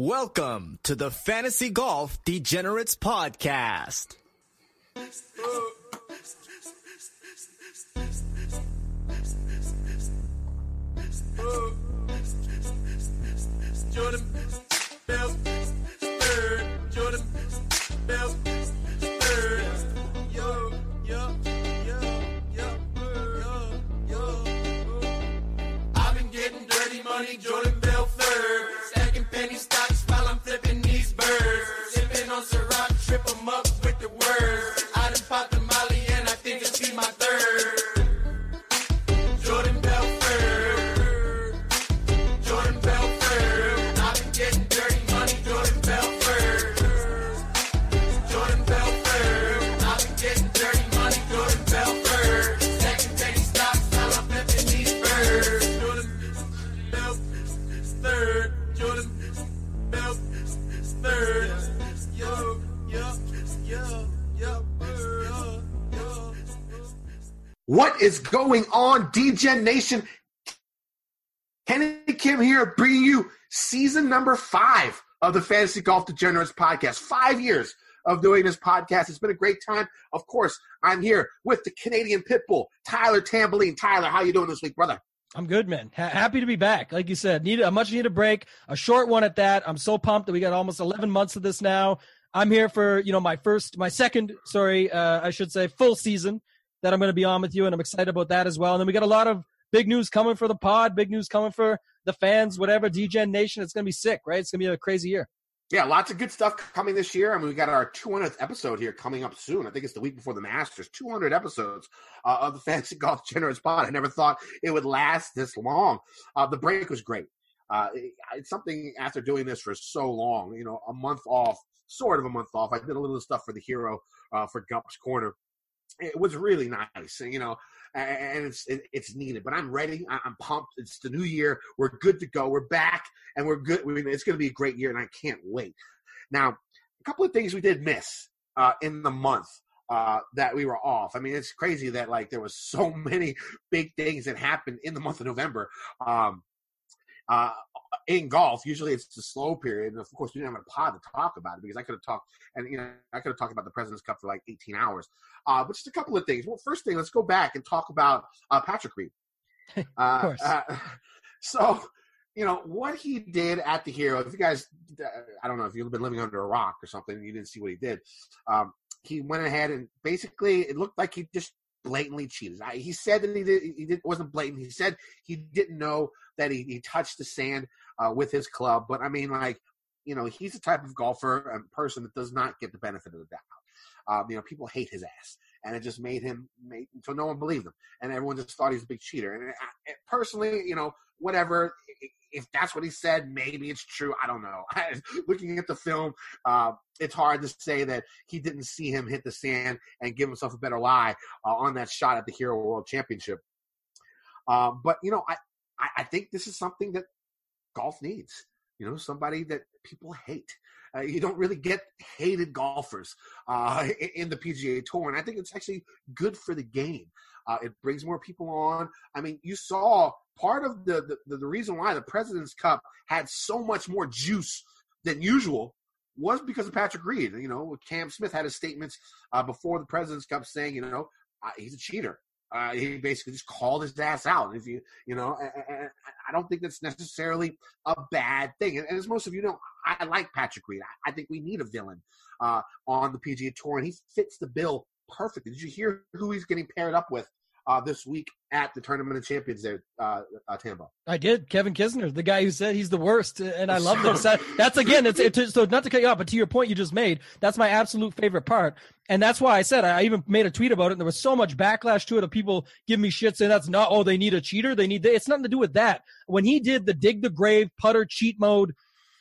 Welcome to the Fantasy Golf Degenerates Podcast. Jordan. Up with the words. Is going on, DGen Nation? Kenny Kim here, bringing you season number five of the Fantasy Golf Degenerates podcast. Five years of doing this podcast. It's been a great time. Of course, I'm here with the Canadian Pitbull, Tyler Tamboline. Tyler, how you doing this week, brother? I'm good, man. Ha- happy to be back. Like you said, need a much needed break, a short one at that. I'm so pumped that we got almost 11 months of this now. I'm here for you know my first, my second, sorry, uh, I should say, full season that I'm going to be on with you, and I'm excited about that as well. And then we got a lot of big news coming for the pod, big news coming for the fans, whatever. DGen Nation, it's going to be sick, right? It's going to be a crazy year. Yeah, lots of good stuff coming this year. I mean, we got our 200th episode here coming up soon. I think it's the week before the Masters. 200 episodes uh, of the Fantasy Golf Degenerates Pod. I never thought it would last this long. Uh, the break was great. Uh, it's something after doing this for so long, you know, a month off, sort of a month off. I did a little stuff for the hero uh, for Gup's Corner. It was really nice, you know, and it's it, it's needed. But I'm ready. I'm pumped. It's the new year. We're good to go. We're back, and we're good. It's going to be a great year, and I can't wait. Now, a couple of things we did miss uh, in the month uh, that we were off. I mean, it's crazy that like there was so many big things that happened in the month of November. Um, uh, in golf, usually it's the slow period, and of course, we didn't have a pod to talk about it because I could have talked, and you know, I could have talked about the President's Cup for like 18 hours. Uh, but just a couple of things. Well, first thing, let's go back and talk about uh, Patrick Reed. Uh, course. uh, so, you know what he did at the Hero. If you guys, uh, I don't know if you've been living under a rock or something, you didn't see what he did. Um, he went ahead and basically, it looked like he just blatantly cheated. I, he said that he did. He did, wasn't blatant. He said he didn't know that he, he touched the sand uh, with his club. But I mean, like, you know, he's the type of golfer and person that does not get the benefit of the doubt. Um, you know, people hate his ass, and it just made him made so no one believed him, and everyone just thought he's a big cheater. And I, personally, you know, whatever. If that's what he said, maybe it's true. I don't know. Looking at the film, uh, it's hard to say that he didn't see him hit the sand and give himself a better lie uh, on that shot at the Hero World Championship. Uh, but you know, I I think this is something that golf needs. You know, somebody that people hate. Uh, you don't really get hated golfers uh, in- the PGA Tour, and I think it's actually good for the game. Uh, it brings more people on. I mean, you saw part of the, the the reason why the President's Cup had so much more juice than usual was because of Patrick Reed. You know, Cam Smith had his statements uh, before the President's Cup saying, you know, uh, he's a cheater. Uh, he basically just called his ass out. If you, you know, I don't think that's necessarily a bad thing. And as most of you know, I, I like Patrick Reed. I, I think we need a villain uh, on the PGA Tour, and he fits the bill perfectly. Did you hear who he's getting paired up with uh, this week at the Tournament of Champions there, uh, uh, Tambo? I did. Kevin Kisner, the guy who said he's the worst, and I love this. That, that's again, it's, it's so not to cut you off, but to your point you just made, that's my absolute favorite part, and that's why I said I even made a tweet about it. and There was so much backlash to it of people give me shit saying that's not. Oh, they need a cheater. They need. It's nothing to do with that. When he did the dig the grave putter cheat mode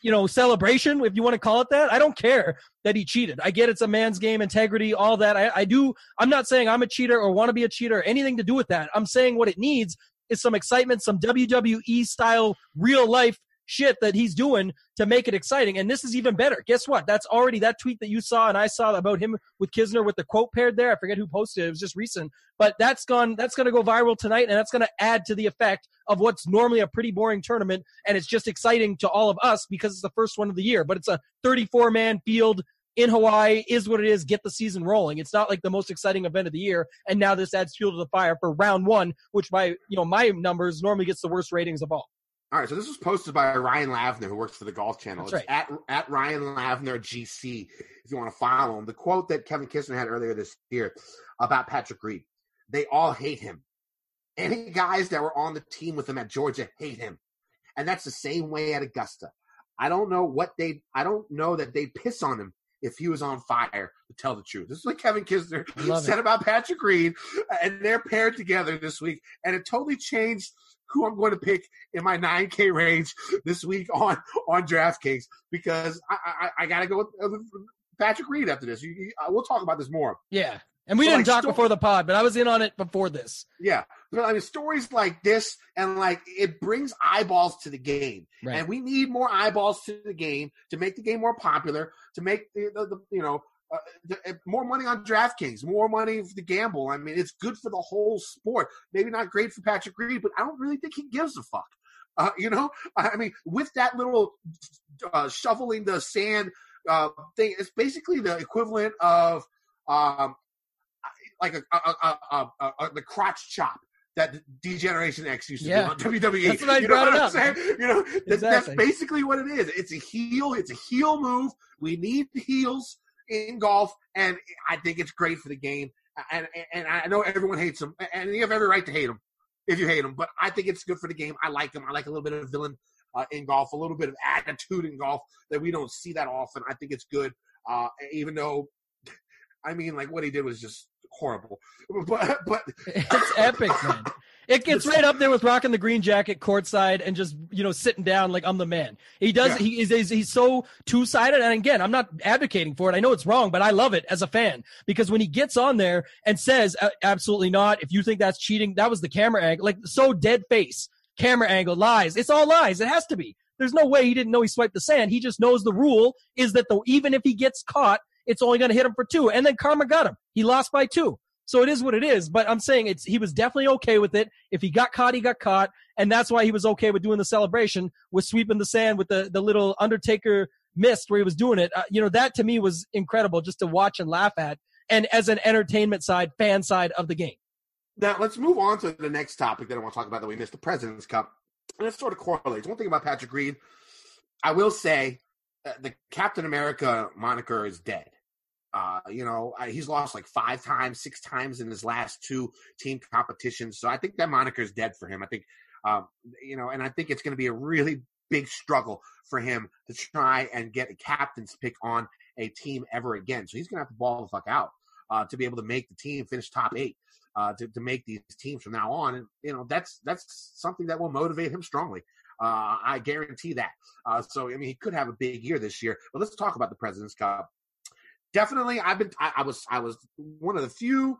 you know, celebration, if you want to call it that. I don't care that he cheated. I get it's a man's game, integrity, all that. I, I do. I'm not saying I'm a cheater or want to be a cheater or anything to do with that. I'm saying what it needs is some excitement, some WWE style real life shit that he's doing to make it exciting. And this is even better. Guess what? That's already that tweet that you saw and I saw about him with Kisner with the quote paired there. I forget who posted it. It was just recent, but that's gone, that's going to go viral tonight and that's going to add to the effect of what's normally a pretty boring tournament. And it's just exciting to all of us because it's the first one of the year, but it's a 34 man field in Hawaii is what it is. Get the season rolling. It's not like the most exciting event of the year. And now this adds fuel to the fire for round one, which by, you know, my numbers normally gets the worst ratings of all. All right, so this was posted by Ryan Lavner, who works for the Golf Channel. That's It's at at Ryan Lavner GC if you want to follow him. The quote that Kevin Kisner had earlier this year about Patrick Reed: "They all hate him. Any guys that were on the team with him at Georgia hate him, and that's the same way at Augusta. I don't know what they. I don't know that they piss on him." If he was on fire, to tell the truth, this is what Kevin Kisner Love said it. about Patrick Reed, and they're paired together this week, and it totally changed who I'm going to pick in my 9K range this week on on DraftKings because I I, I got to go with, with Patrick Reed after this. You, you, uh, we'll talk about this more. Yeah. And we So, didn't like, talk before the pod, but I was in on it before this. Yeah, but I mean stories like this and like it brings eyeballs to the game, Right. and we need more eyeballs to the game to make the game more popular, to make the, the, the you know. Uh, uh, more money on DraftKings, more money for the gamble. I mean, it's good for the whole sport. Maybe not great for Patrick Reed, but I don't really think he gives a fuck. Uh, you know, I mean, with that little uh, shoveling the sand uh, thing, it's basically the equivalent of um, like a, a, a, a, a, a the crotch chop that Degeneration X used to Yeah. do on WWE. That's what I you know what I'm up. saying? You know, that, that's basically what it is. It's a heel. It's a heel move. We need heels in golf, and I think it's great for the game. And and I know everyone hates him, and you have every right to hate him if you hate him. But I think it's good for the game. I like him. I like a little bit of villain uh, in golf, a little bit of attitude in golf that we don't see that often. I think it's good, uh, even though, I mean, like what he did was just horrible. But but It's epic, man. It gets right up there with rocking the green jacket courtside and just you know sitting down like I'm the man. He does. Yeah. He is. He's, he's so two sided. And again, I'm not advocating for it. I know it's wrong, but I love it as a fan because when he gets on there and says absolutely not, if you think that's cheating, that was the camera angle. Like so dead face, camera angle, lies. It's all lies. It has to be. There's no way he didn't know he swiped the sand. He just knows the rule is that the even if he gets caught, it's only going to hit him for two. And then karma got him. He lost by two. So it is what it is. But I'm saying it's he was definitely okay with it. If he got caught, he got caught, and that's why he was okay with doing the celebration with sweeping the sand with the the little Undertaker mist where he was doing it. Uh, you know that to me was incredible just to watch and laugh at, and as an entertainment side, fan side of the game. Now let's move on to the next topic that I want to talk about that we missed the President's Cup. And it sort of correlates. One thing about Patrick Reed, I will say uh, the Captain America moniker is dead. Uh, you know, I, he's lost like five times, six times in his last two team competitions. So I think that moniker is dead for him. I think, um, you know, and I think it's going to be a really big struggle for him to try and get a captain's pick on a team ever again. So he's going to have to ball the fuck out uh, to be able to make the team finish top eight uh, to, to make these teams from now on. And, you know, that's that's something that will motivate him strongly. Uh, I guarantee that. Uh, so, I mean, he could have a big year this year. But let's talk about the President's Cup. Definitely, I've been. I, I was. I was one of the few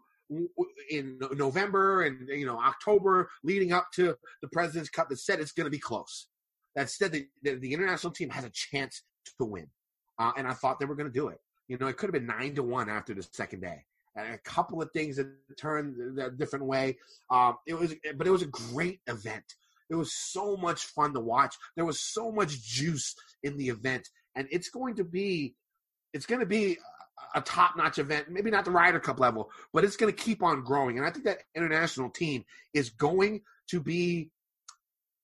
in November and you know October leading up to the President's Cup that said it's going to be close. That said that the, the international team has a chance to win, uh, and I thought they were going to do it. You know, it could have been nine to one after the second day and a couple of things that turned a different way. Um, it was, but it was a great event. It was so much fun to watch. There was so much juice in the event, and it's going to be, it's going to be a top-notch event. Maybe not the Ryder Cup level, but it's going to keep on growing. And I think that international team is going to be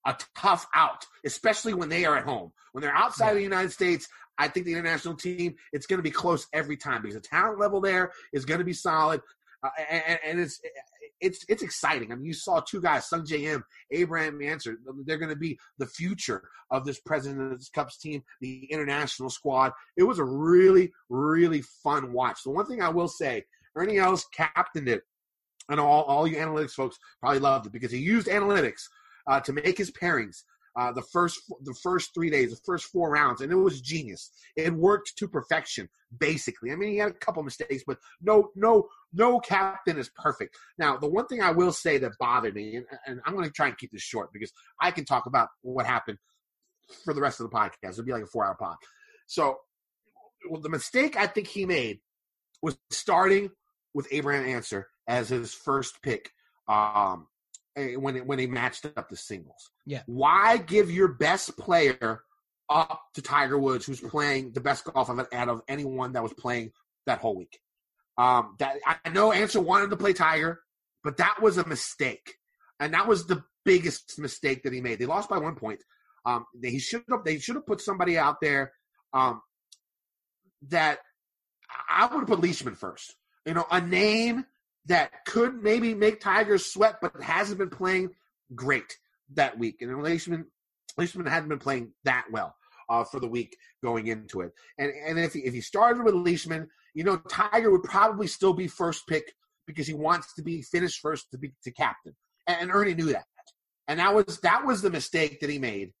a tough out, especially when they are at home. When they're outside of the United States, I think the international team it's going to be close every time because the talent level there is going to be solid, uh, and, and it's it's it's exciting. I mean, you saw two guys, Sungjae Im, Abraham Ancer. They're going to be the future of this President's Cups team, the international squad. It was a really really fun watch. The one thing I will say, Ernie Els captained it, and all all you analytics folks probably loved it because he used analytics uh, to make his pairings uh, the first the first three days, the first four rounds, and it was genius. It worked to perfection, basically. I mean, he had a couple mistakes, but no no no captain is perfect. Now, the one thing I will say that bothered me, and, and I'm going to try and keep this short because I can talk about what happened for the rest of the podcast. It'll be like a four hour pod. So, well, the mistake I think he made was starting with Abraham Ancer as his first pick. Um, eh, when it, when he matched up the singles. Yeah. Why give your best player up to Tiger Woods, who's playing the best golf of out of anyone that was playing that whole week? Um, that I know Ancer wanted to play Tiger, but that was a mistake, and that was the biggest mistake that he made. They lost by one point. Um, they should have they should have put somebody out there um, that I would have put Leishman first. You know, a name that could maybe make Tigers sweat, but hasn't been playing great that week. And Leishman, Leishman hadn't been playing that well uh, for the week going into it. And and if he, if he started with Leishman, you know, Tiger would probably still be first pick because he wants to be finished first to be to captain. And, Ernie knew that. And that was that was the mistake that he made.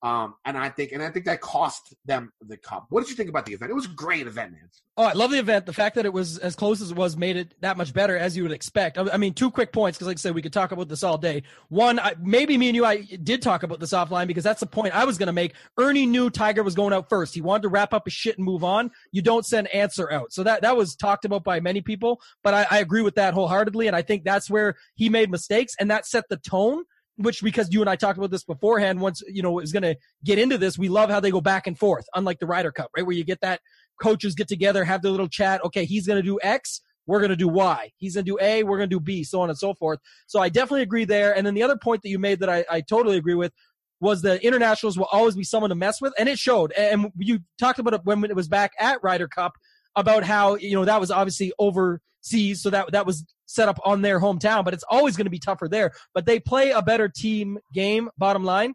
Um, and I think and I think that cost them the cup. What did you think about the event? It was a great event, man. Oh, I love the event. The fact that it was as close as it was made it that much better, as you would expect. I I mean, two quick points because, like I said, we could talk about this all day. One, I, maybe me and you, I did talk about this offline because that's the point I was going to make. Ernie knew Tiger was going out first. He wanted to wrap up his shit and move on. You don't send Ancer out, so that that was talked about by many people. But I, I agree with that wholeheartedly, and I think that's where he made mistakes, and that set the tone which because you and I talked about this beforehand, once you know is going to get into this, we love how they go back and forth, unlike the Ryder Cup, right, where you get that coaches get together, have their little chat. Okay, he's going to do X, we're going to do Y. He's going to do A, we're going to do B, so on and so forth. So I definitely agree there. And then the other point that you made that I, I totally agree with was the internationals will always be someone to mess with, and it showed. And you talked about it when it was back at Ryder Cup about how you know that was obviously so that that was set up on their hometown, but it's always going to be tougher there. But they play a better team game. Bottom line,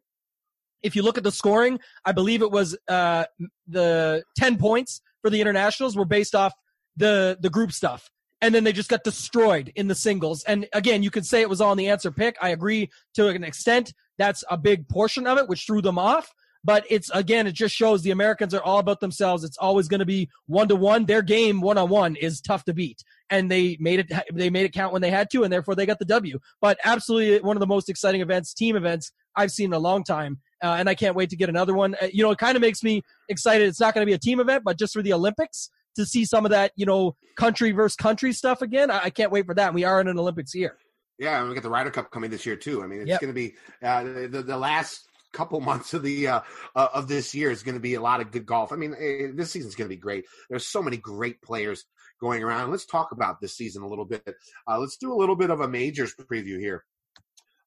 if you look at the scoring, I believe it was uh, the ten points for the internationals were based off the the group stuff. And then they just got destroyed in the singles. And again, you could say it was on the Ancer pick. I agree to an extent. That's a big portion of it, which threw them off. But it's again, it just shows the Americans are all about themselves. It's always going to be one to one. Their game one on one is tough to beat, and they made it. They made it count when they had to, and therefore they got the W. But absolutely, one of the most exciting events, team events I've seen in a long time, uh, and I can't wait to get another one. Uh, you know, it kind of makes me excited. It's not going to be a team event, but just for the Olympics to see some of that, you know, country versus country stuff again. I, I can't wait for that. We are in an Olympics year. Yeah, and we got the Ryder Cup coming this year too. I mean, it's Yep. going to be uh, the the last couple months of the uh, uh, of this year is going to be a lot of good golf. I mean, eh, this season's going to be great. There's so many great players going around. Let's talk about this season a little bit. Uh, let's do a little bit of a majors preview here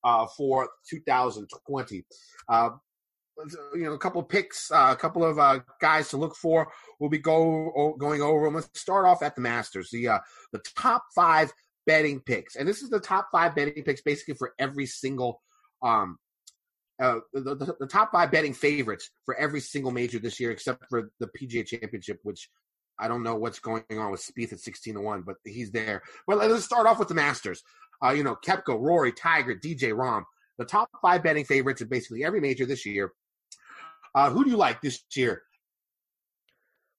uh, for 2020. Uh, you know, a couple picks, uh, a couple of uh, guys to look for. We'll be go going over them. Let's start off at the Masters. The uh, the top five betting picks, and this is the top five betting picks basically for every single um, uh, the, the, the top five betting favorites for every single major this year, except for the PGA Championship, which I don't know what's going on with Spieth at sixteen to one, but he's there. But let's start off with the Masters. Uh, you know, Koepka, Rory, Tiger, DJ, Rahm, the top five betting favorites in basically every major this year. Uh, who do you like this year?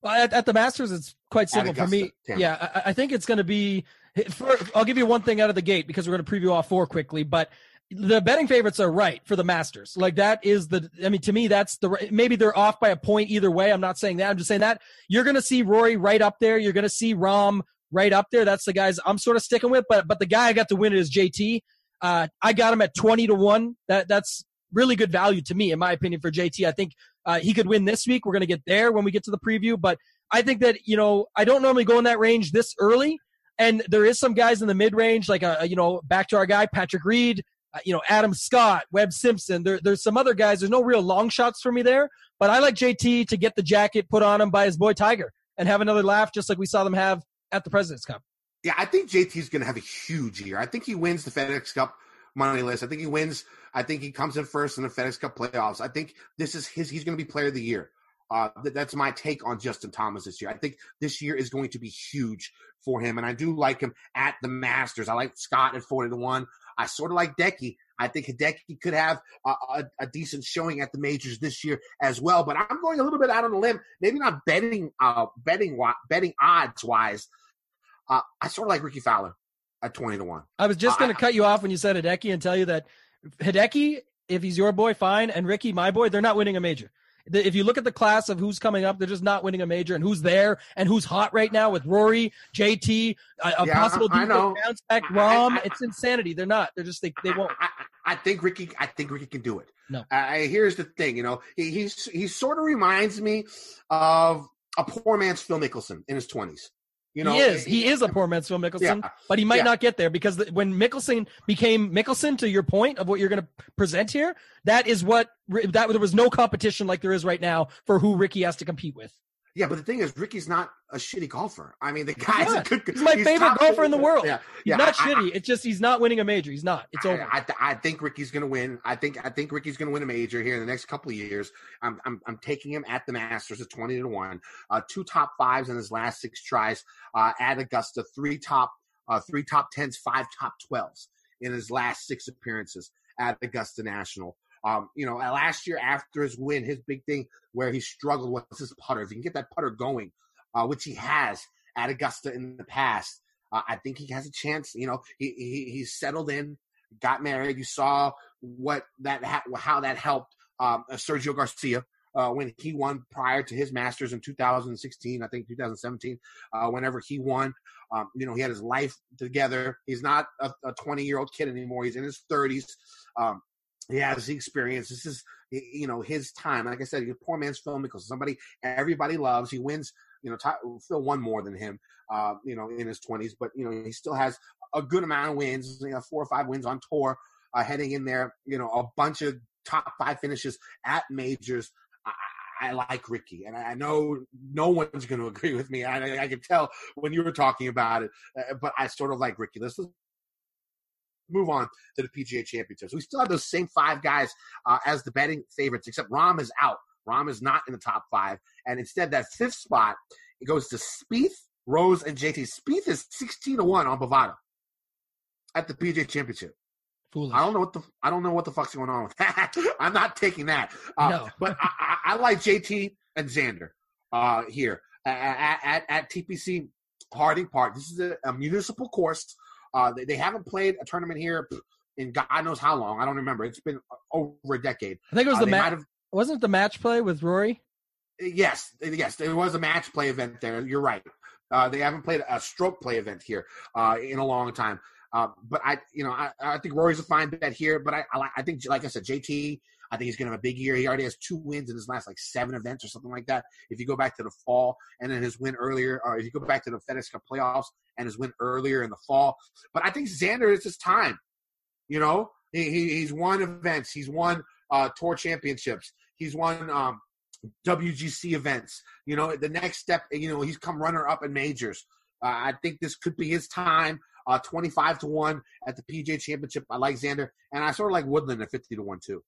Well, at, at the Masters, it's quite simple for me. Tambo. Yeah, I, I think it's going to be. For, I'll give you one thing out of the gate because we're going to preview all four quickly. But the betting favorites are right for the Masters. Like that is the. I mean, to me, that's the. Maybe they're off by a point either way. I'm not saying that. I'm just saying that you're going to see Rory right up there. You're going to see Rahm right up there. That's the guys I'm sort of sticking with. But but the guy I got to win it is JT. Uh, I got him at 20 to one. That that's really good value to me, in my opinion, for JT. I think uh, he could win this week. We're going to get there when we get to the preview, but I think that you know I don't normally go in that range this early, and there is some guys in the mid range, like uh, you know back to our guy Patrick Reed. Uh, you know, Adam Scott, Webb Simpson. There, there's some other guys. There's no real long shots for me there, but I like JT to get the jacket put on him by his boy Tiger and have another laugh, just like we saw them have at the President's Cup. Yeah, I think JT's going to have a huge year. I think he wins the FedEx Cup money list. I think he wins. I think he comes in first in the FedEx Cup playoffs. I think this is his. He's going to be Player of the Year. Uh, th- that's my take on Justin Thomas this year. I think this year is going to be huge for him, and I do like him at the Masters. I like Scott at forty to one. I sort of like Decky. I think Hideki could have a, a, a, decent showing at the majors this year as well. But I'm going a little bit out on a limb, maybe not betting uh, betting betting odds wise. Uh, I sort of like Rickie Fowler at twenty to one. I was just going to cut you off when you said Hideki and tell you that Hideki, if he's your boy, fine, and Rickie, my boy, they're not winning a major. If you look at the class of who's coming up, they're just not winning a major, and who's there and who's hot right now with Rory, JT, a, a Yeah, possible I- I bounce back, Rahm. It's insanity. They're not. They're just they, they won't. I, I, think Rickie. I think Rickie can do it. No. Here's the thing. You know, he, he's he sort of reminds me of a poor man's Phil Mickelson in his twenties. You know, he is. He is a poor man's Phil Mickelson, Yeah. but he might Yeah. not get there because the, when Mickelson became Mickelson, to your point of what you're going to present here, that is what that there was no competition like there is right now for who Rickie has to compete with. Yeah, but the thing is, Rickie's not a shitty golfer. I mean, the guy's a not. good. He's my favorite top- golfer in the world. Yeah, He's not I- I- shitty. it's just he's not winning a major. He's not. It's over. I, I, I think Rickie's going to win. I think I think Rickie's going to win a major here in the next couple of years. I'm I'm, I'm taking him at the Masters at twenty to one. Uh, two top fives in his last six tries uh, at Augusta. Three top uh, three top tens, five top twelves in his last six appearances at Augusta National. Um, you know, uh, last year after his win, his big thing where he struggled was his putter. If he can get that putter going, uh, which he has at Augusta in the past, uh, I think he has a chance. You know, he, he he's settled in, got married. You saw what that ha- how that helped um, Sergio Garcia uh, when he won prior to his Masters in 2016, I think 2017. Uh, whenever he won, um, you know, he had his life together. He's not a 20 year old kid anymore. He's in his 30s. Um, he has the experience. This is, you know, his time. Like I said, he's a poor man's Phil Mickelson, somebody everybody loves. He wins, you know, Phil won more than him, uh, you know, in his 20s, but, you know, he still has a good amount of wins, you know, four or five wins on tour, uh, heading in there, you know, a bunch of top five finishes at majors. I, I like Rickie, and I know no one's going to agree with me. I, I can tell when you were talking about it, uh, but I sort of like Rickie. Let's move on to the PGA Championships. We still have those same five guys uh, as the betting favorites, except Rahm is out. Rahm is not in the top five, and instead that fifth spot it goes to Spieth, Rose, and JT. Spieth is sixteen to one on Bovada at the PGA Championship. Foolish. I don't know what the I don't know what the fuck's going on with that. I'm not taking that. Uh, No. but I, I, I like JT and Xander uh, here at, at, at TPC Harding Park. This is a, a municipal course. Uh, they, they haven't played a tournament here in God knows how long. I don't remember. It's been over a decade. I think it was Uh, the match. Wasn't it the match play with Rory? Yes, yes, there was a match play event there. You're right. Uh, they haven't played a stroke play event here uh, in a long time. Uh, but I, you know, I, I think Rory's a fine bet here. But I, I, I think, like I said, JT, I think he's going to have a big year. He already has two wins in his last like seven events or something like that. If you go back to the fall and then his win earlier, or if you go back to the FedEx Cup playoffs and his win earlier in the fall. But I think Xander is his time. You know, he, he he's won events. He's won uh, tour championships. He's won um, WGC events. You know, the next step, you know, he's come runner up in majors. Uh, I think this could be his time. Uh, 25 to 1 at the PJ Championship. I like Xander. And I sort of like Woodland at 50 to 1 too.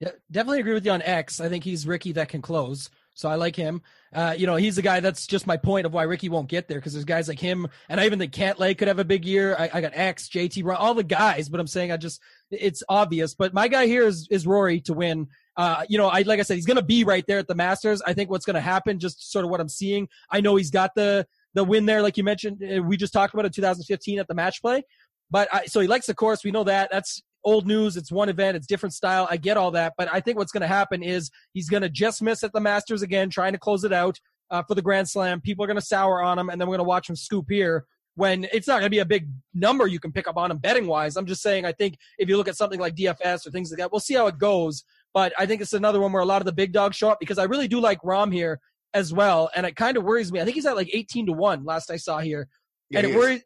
Yeah, definitely agree with you on X. I think he's Rickie that can close. So I like him. Uh, you know, he's the guy that's just my point of why Rickie won't get there because there's guys like him, and I even think Cantlay could have a big year. I, I got X, JT, all the guys, but I'm saying I just it's obvious. But my guy here is is Rory to win. Uh, you know, I like I said, he's to be right there at the Masters. I think what's to happen, just sort of what I'm seeing. I know he's got the the win there, like you mentioned. uh, We just talked about it 2015 at the match play, but I, so he likes the course. We know that. That's old news. It's one event. It's different style. I get all that, but I think what's going to happen is he's going to just miss at the Masters again, trying to close it out uh, for the Grand Slam. People are going to sour on him, and then we're going to watch him scoop here. When it's not going to be a big number you can pick up on him betting wise. I'm just saying. I think if you look at something like DFS or things like that, we'll see how it goes. But I think it's another one where a lot of the big dogs show up because I really do like Rahm here as well, and it kind of worries me. I think he's at like 18 to one last I saw here Yeah, and it worries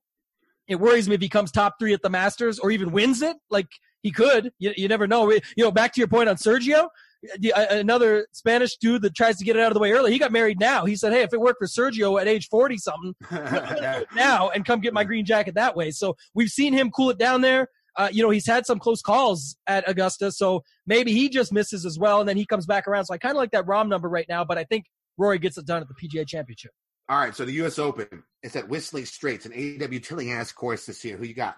it worries me if he comes top three at the Masters or even wins it. Like He could. You, you never know. You know, back to your point on Sergio, the- uh, another Spanish dude that tries to get it out of the way early. He got married now. He said, "Hey, if it worked for Sergio at age forty something, now and come get my green jacket that way." So we've seen him cool it down there. Uh, you know, he's had some close calls at Augusta, so maybe he just misses as well, and then he comes back around. So I kind of like that Rahm number right now, but I think Rory gets it done at the PGA Championship. All right, so the U.S. Open, it's at Whistling Straits, an AW Tillinghast course this year. Who you got?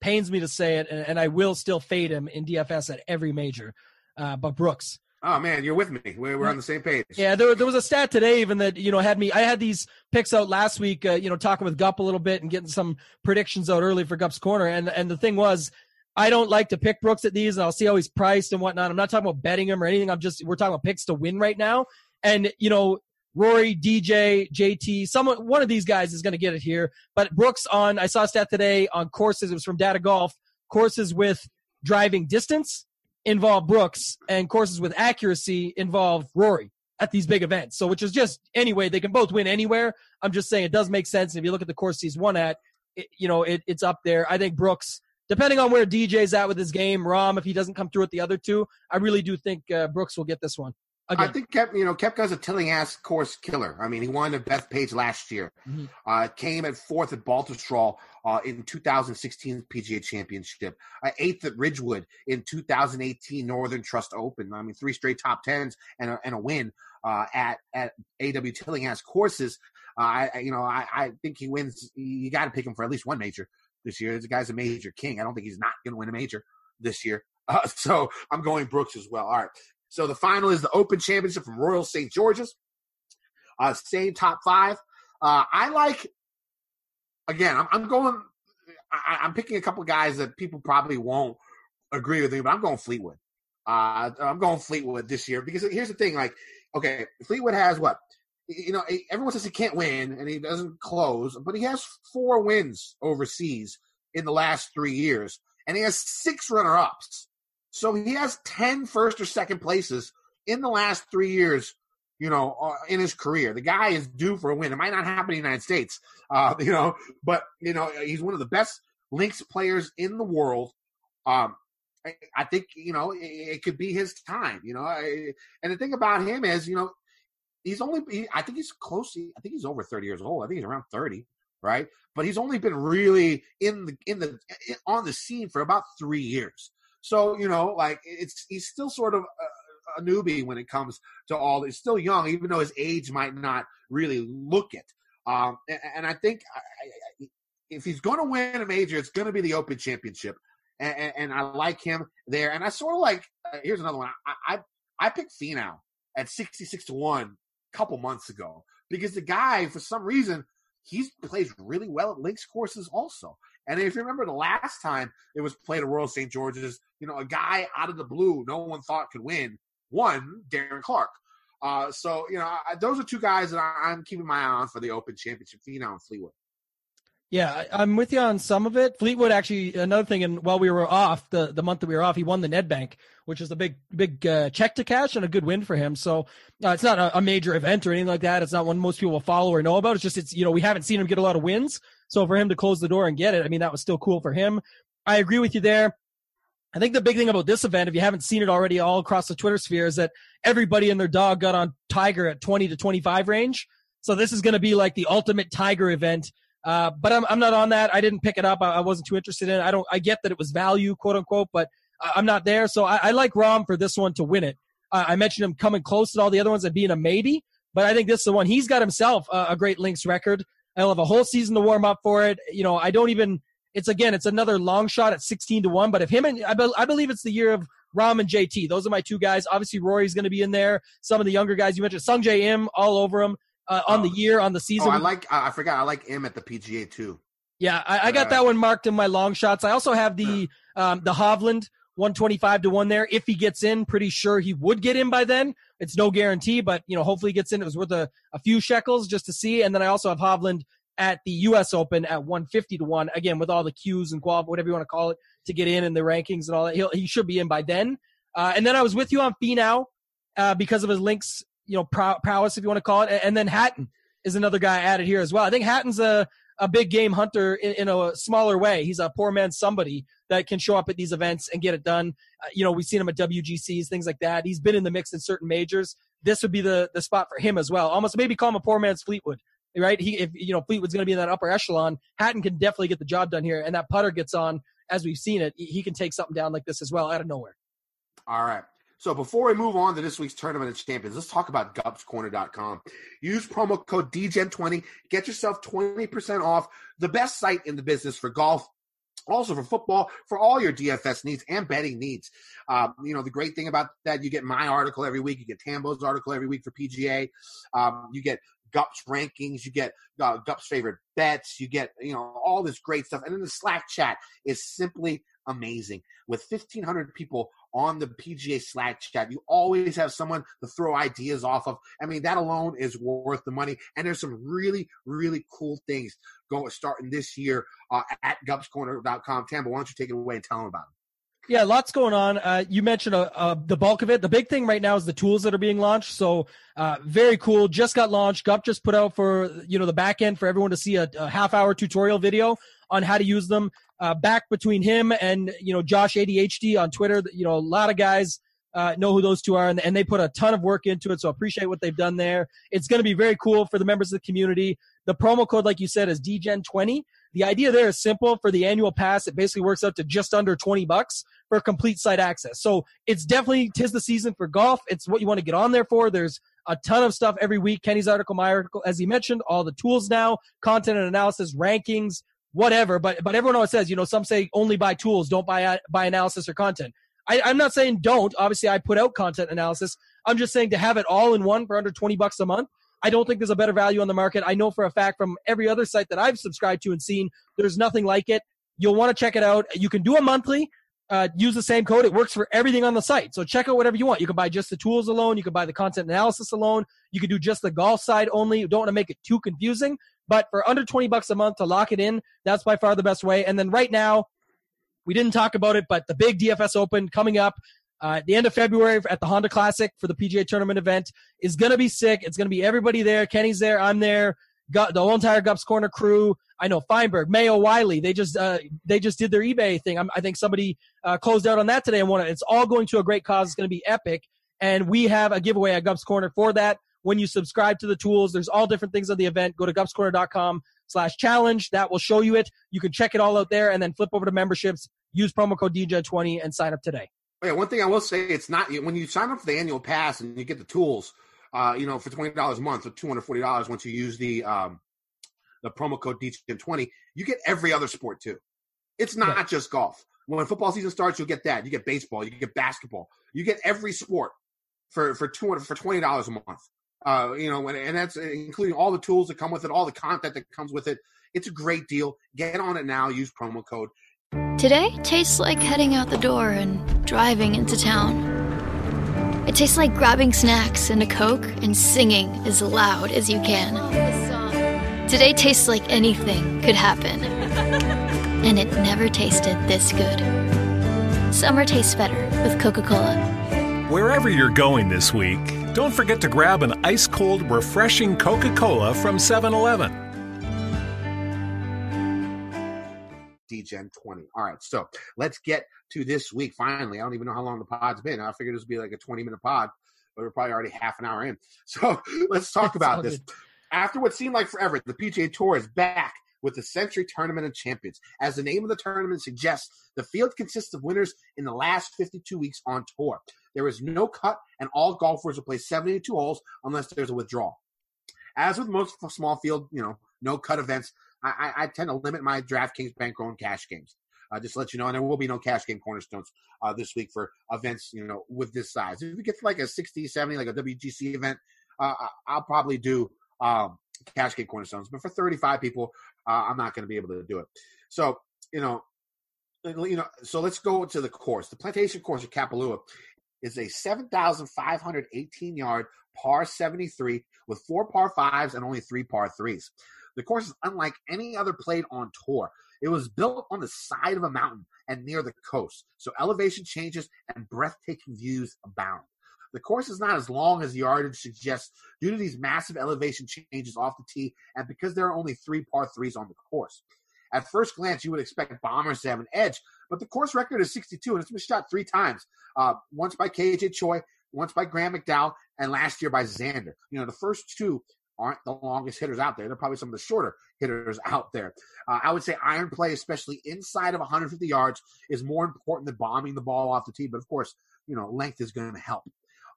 Pains me to say it, and, and I will still fade him in DFS at every major. Uh, but Brooks, Oh man, you're with me. We're, we're on the same page. Yeah, there, there was a stat today even that you know had me. I had these picks out last week. Uh, you know, talking with Gup a little bit and getting some predictions out early for Gup's corner. And and the thing was, I don't like to pick Brooks at these, and I'll see how he's priced and whatnot. I'm not talking about betting him or anything. I'm just we're talking about picks to win right now. And you know, Rory, DJ, JT, someone one of these guys is going to get it here. But Brooks on I saw a stat today on courses. It was from Data Golf. Courses with driving distance involve Brooks, and courses with accuracy involve Rory at these big events. So, which is just anyway, they can both win anywhere. I'm just saying it does make sense. And If you look at the course he's won at, it, you know, it, it's up there. I think Brooks, depending on where DJ's at with his game, Rahm, if he doesn't come through with the other two, I really do think uh, Brooks will get this one. I think Kep, you know, Koepka's a Tillinghast course killer. I mean, he won the Bethpage last year. Mhm. Uh, came at fourth at Baltusrol uh, in 2016 PGA Championship. Uh, eighth at Ridgewood in 2018 Northern Trust Open. I mean, three straight top tens and a, and a win uh, at at AW Tillinghast courses. Uh, I, I you know I, I think he wins. You got to pick him for at least one major this year. This guy's a major king. I don't think he's not going to win a major this year. Uh, so I'm going Brooks as well. All right. So the final is the Open Championship from Royal St. George's. Uh, same top five. Uh, I like. Again, I'm, I'm going. I, I'm picking a couple guys that people probably won't agree with me, but I'm going Fleetwood. Uh, I'm going Fleetwood this year because here's the thing: like, okay, Fleetwood has what? You know, everyone says he can't win and he doesn't close, but he has four wins overseas in the last three years, and he has six runner-ups. So he has 10 first or second places in the last three years, you know, uh, in his career. The guy is due for a win. It might not happen in the United States, uh, you know, but, you know, he's one of the best links players in the world. Um, I, I think, you know, it, it could be his time, you know. I, and the thing about him is, you know, he's only, he, I think he's close. I think he's over 30 years old. I think he's around 30 right? But he's only been really in the in the on the scene for about three years. So you know, like it's he's still sort of a, a newbie when it comes to all. He's still young, even though his age might not really look it. Um, and, and I think I, I, if he's going to win a major, it's going to be the Open Championship, and, and, and I like him there. And I sort of like. Uh, here's another one. I I, I picked Finau at sixty six to one a couple months ago because the guy, for some reason, he plays really well at links courses also. And if you remember the last time it was played at Royal St. George's, you know, a guy out of the blue no one thought could win won Darren Clarke. Uh, so, you know, I, those are two guys that I, I'm keeping my eye on for the Open Championship, Finau and Fleetwood. Yeah, I- I'm with you on some of it. Fleetwood actually another thing, and while we were off the the month that we were off, he won the Nedbank, which is a big big uh, check to cash and a good win for him. So uh, it's not a, a major event or anything like that. It's not one most people will follow or know about. It's just it's you know we haven't seen him get a lot of wins. So for him to close the door and get it, I mean that was still cool for him. I agree with you there. I think the big thing about this event, if you haven't seen it already all across the Twitter sphere, is that everybody and their dog got on Tiger at 20 to 25 range. So this is going to be like the ultimate Tiger event. Uh, but I'm, I'm not on that. I didn't pick it up. I, I wasn't too interested in it. I don't, I get that it was value, quote unquote, but I, I'm not there. So I, I like Rahm for this one to win it. I mentioned him coming close to all the other ones and being a maybe, but I think this is the one. He's got himself a, a great links record. He'll have a whole season to warm up for it. You know, I don't even, it's again, it's another long shot at 16 to 1. But if him and I, be, I believe it's the year of Rahm and JT. Those are my two guys. Obviously, Rory's going to be in there. Some of the younger guys you mentioned, Sungjae Im, all over him uh, on the year, on the season. Oh, I like, I forgot, I like him at the PGA too. Yeah, I, I got Uh, that one marked in my long shots. I also have the um, the Hovland 125 to one there. If he gets in, pretty sure he would get in by then. It's no guarantee, but you know, hopefully he gets in. It was worth a, a few shekels just to see. And then I also have Hovland at the U.S. Open at 150 to one. Again, with all the cues and qual, whatever you want to call it, to get in and the rankings and all that. He'll, he should be in by then. Uh, and then I was with you on Finau uh, because of his links, you know, prow- prowess, if you want to call it. And then Hatton is another guy added here as well. I think Hatton's a a big game hunter in, in a smaller way. He's a poor man somebody that can show up at these events and get it done. Uh, you know, we've seen him at WGCs, things like that. He's been in the mix in certain majors. This would be the the spot for him as well. Almost maybe call him a poor man's Fleetwood. Right? He if you know Fleetwood's going to be in that upper echelon, Hatton can definitely get the job done here, and that putter gets on as we've seen it. He he can take something down like this as well out of nowhere. All right. So before we move on to this week's Tournament of Champions, let's talk about gupscorner.com. Use promo code DGEN20. Get yourself 20% off the best site in the business for golf. Also for football, for all your DFS needs and betting needs. Uh, you know, the great thing about that, you get my article every week. You get Tambo's article every week for PGA. Um, you get Gups rankings. You get uh, Gups favorite bets. You get, you know, all this great stuff. And then the Slack chat is simply amazing. With 1,500 people on the PGA Slack chat, you always have someone to throw ideas off of. I mean, that alone is worth the money. And there's some really, really cool things going starting this year uh, at gupscorner.com. Tambo, why don't you take it away and tell them about it? Yeah, lots going on. Uh, you mentioned uh, uh, the bulk of it. The big thing right now is the tools that are being launched. So uh, very cool. Just got launched. Gup just put out for you know the back end for everyone to see a, a half hour tutorial video on how to use them. Uh, back between him and you know Josh ADHD on Twitter, you know a lot of guys uh, know who those two are, and, and they put a ton of work into it. So appreciate what they've done there. It's going to be very cool for the members of the community. The promo code, like you said, is DGen20. The idea there is simple. For the annual pass, it basically works out to just under 20 bucks for complete site access. So it's definitely tis the season for golf. It's what you want to get on there for. There's a ton of stuff every week. Kenny's article, my article, as he mentioned, all the tools now, content and analysis, rankings, whatever. But but everyone always says, you know, some say only buy tools, don't buy buy analysis or content. I, I'm not saying don't. Obviously, I put out content analysis. I'm just saying to have it all in one for under 20 bucks a month. I don't think there's a better value on the market. I know for a fact from every other site that I've subscribed to and seen, there's nothing like it. You'll want to check it out. You can do a monthly. Uh, use the same code. It works for everything on the site. So check out whatever you want. You can buy just the tools alone. You can buy the content analysis alone. You can do just the golf side only. You don't want to make it too confusing. But for under 20 bucks a month to lock it in, that's by far the best way. And then right now, we didn't talk about it, but the big DFS Open coming up uh, at the end of February at the Honda Classic for the PGA Tournament event is going to be sick. It's going to be everybody there. Kenny's there. I'm there. Got the whole entire Gups Corner crew. I know Feinberg, Mayo, Wiley. They just uh, they just did their eBay thing. I'm, i think somebody uh, closed out on that today and won it. It's all going to a great cause. It's going to be epic, and we have a giveaway at Gups Corner for that. When you subscribe to the tools, there's all different things on the event. Go to gupscorner.com slash challenge. That will show you it. You can check it all out there and then flip over to memberships. Use promo code DJ20 and sign up today. Yeah, one thing I will say, it's not when you sign up for the annual pass and you get the tools, uh, you know, for twenty dollars a month or two hundred forty dollars once you use the um, the promo code DGen20, you get every other sport too. It's not Yeah. just golf. When football season starts, you'll get that. You get baseball, you get basketball, you get every sport for for two hundred for twenty dollars a month. Uh, you know, and, and that's including all the tools that come with it, all the content that comes with it. It's a great deal. Get on it now. Use promo code Today tastes like heading out the door and driving into town. It tastes like grabbing snacks and a Coke and singing as loud as you can. Today tastes like anything could happen. And it never tasted this good. Summer tastes better with Coca Cola. Wherever you're going this week, don't forget to grab an ice cold, refreshing Coca Cola from 7 Eleven. DGen 20. All right, so let's get to this week. Finally, I don't even know how long the pod's been. I figured this would be like a 20 minute pod, but we're probably already half an hour in. So let's talk It's about this. good. After what seemed like forever, the PGA Tour is back with the Sentry Tournament of Champions. As the name of the tournament suggests, the field consists of winners in the last 52 weeks on tour. There is no cut, and all golfers will play 72 holes unless there's a withdrawal. As with most small field, you know, no cut events, I, I, I tend to limit my DraftKings bankroll and cash games. Uh, just let you know, and there will be no cash game cornerstones uh, this week for events, you know, with this size. If we get to like a 60, 70, like a WGC event, uh, I'll probably do um, cash game cornerstones. But for 35 people, uh, I'm not going to be able to do it. So, you know, you know, so let's go to the course. The Plantation Course at Kapalua is a 7,518 yard par 73 with four par fives and only three par threes. The course is unlike any other played on tour. It was built on the side of a mountain and near the coast, so elevation changes and breathtaking views abound. The course is not as long as the yardage suggests due to these massive elevation changes off the tee and because there are only three par threes on the course. At first glance, you would expect Bombers to have an edge, but the course record is 62 and it's been shot three times. Uh, once by KJ Choi, once by Graham McDowell, and last year by Xander. You know, the first two aren't the longest hitters out there. They're probably some of the shorter hitters out there. Uh, I would say iron play, especially inside of 150 yards, is more important than bombing the ball off the tee. But of course, you know, length is going to help.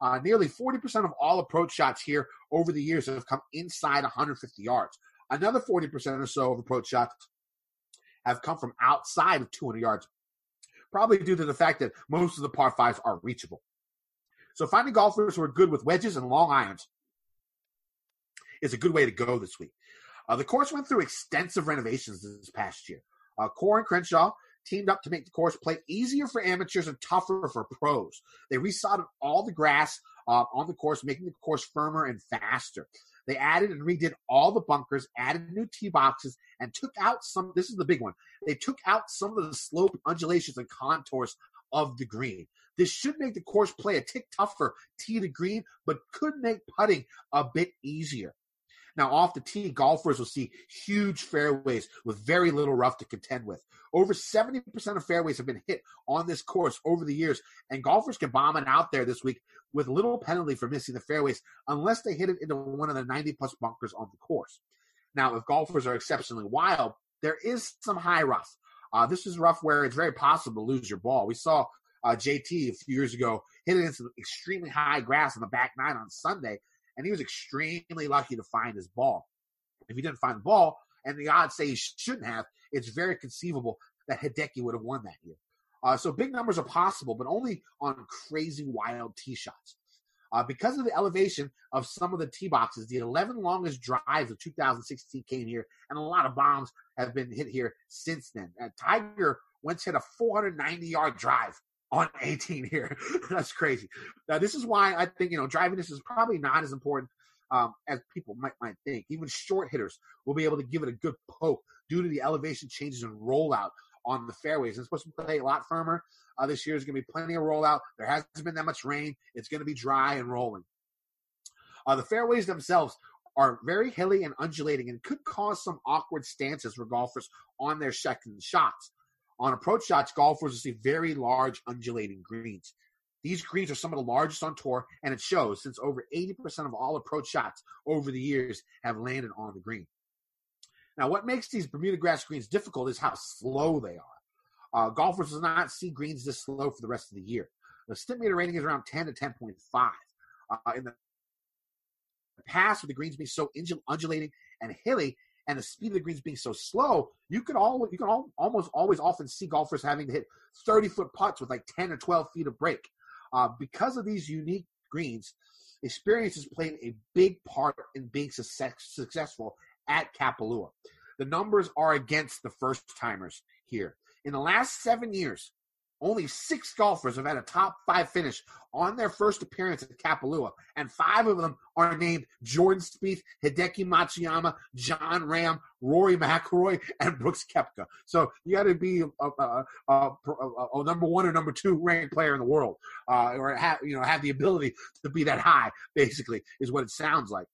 Uh, nearly 40% of all approach shots here over the years have come inside 150 yards. Another 40% or so of approach shots have come from outside of 200 yards, probably due to the fact that most of the par fives are reachable. So finding golfers who are good with wedges and long irons is a good way to go this week. Uh, the course went through extensive renovations this past year. Uh, Coore and Crenshaw teamed up to make the course play easier for amateurs and tougher for pros. They resodded all the grass uh, on the course, making the course firmer and faster. They added and redid all the bunkers, added new tee boxes, and took out some. This is the big one. They took out some of the slope, undulations, and contours of the green. This should make the course play a tick tougher tee to green, but could make putting a bit easier. Now, off the tee, golfers will see huge fairways with very little rough to contend with. Over 70% of fairways have been hit on this course over the years, and golfers can bomb it out there this week with little penalty for missing the fairways unless they hit it into one of the 90 plus bunkers on the course. Now, if golfers are exceptionally wild, there is some high rough. Uh, this is rough where it's very possible to lose your ball. We saw uh, JT a few years ago hit it into extremely high grass on the back nine on Sunday, and he was extremely lucky to find his ball. If he didn't find the ball, and the odds say he shouldn't have, it's very conceivable that Hideki would have won that year. Uh, so big numbers are possible, but only on crazy wild tee shots. Uh, because of the elevation of some of the tee boxes, the 11 longest drives of 2016 came here, and a lot of bombs have been hit here since then. And Tiger once hit a 490 yard drive on 18 here. That's crazy. Now, this is why I think, you know, driving this is probably not as important um, as people might, might think. Even short hitters will be able to give it a good poke due to the elevation changes and rollout on the fairways. It's supposed to play a lot firmer. Uh, this year is going to be plenty of rollout. There hasn't been that much rain. It's going to be dry and rolling. Uh, the fairways themselves are very hilly and undulating and could cause some awkward stances for golfers on their second shots. On approach shots, golfers will see very large undulating greens. These greens are some of the largest on tour, and it shows since over 80% of all approach shots over the years have landed on the green. Now, what makes these Bermuda grass greens difficult is how slow they are. Uh, golfers will not see greens this slow for the rest of the year. The Stimpmeter rating is around 10 to 10.5. Uh, in the past, with the greens being so undulating and hilly, and the speed of the greens being so slow, you could all you can all, almost always often see golfers having to hit 30 foot putts with like 10 or 12 feet of break. Uh, because of these unique greens, experience has played a big part in being success, successful at Kapalua. The numbers are against the first timers here. In the last seven years, only six golfers have had a top five finish on their first appearance at Kapalua, and five of them are named Jordan Spieth, Hideki Matsuyama, Jon Rahm, Rory McIlroy, and Brooks Koepka. So you got to be a, a, a, a, number one or number two ranked player in the world, uh, or have you know have the ability to be that high. Basically, is what it sounds like.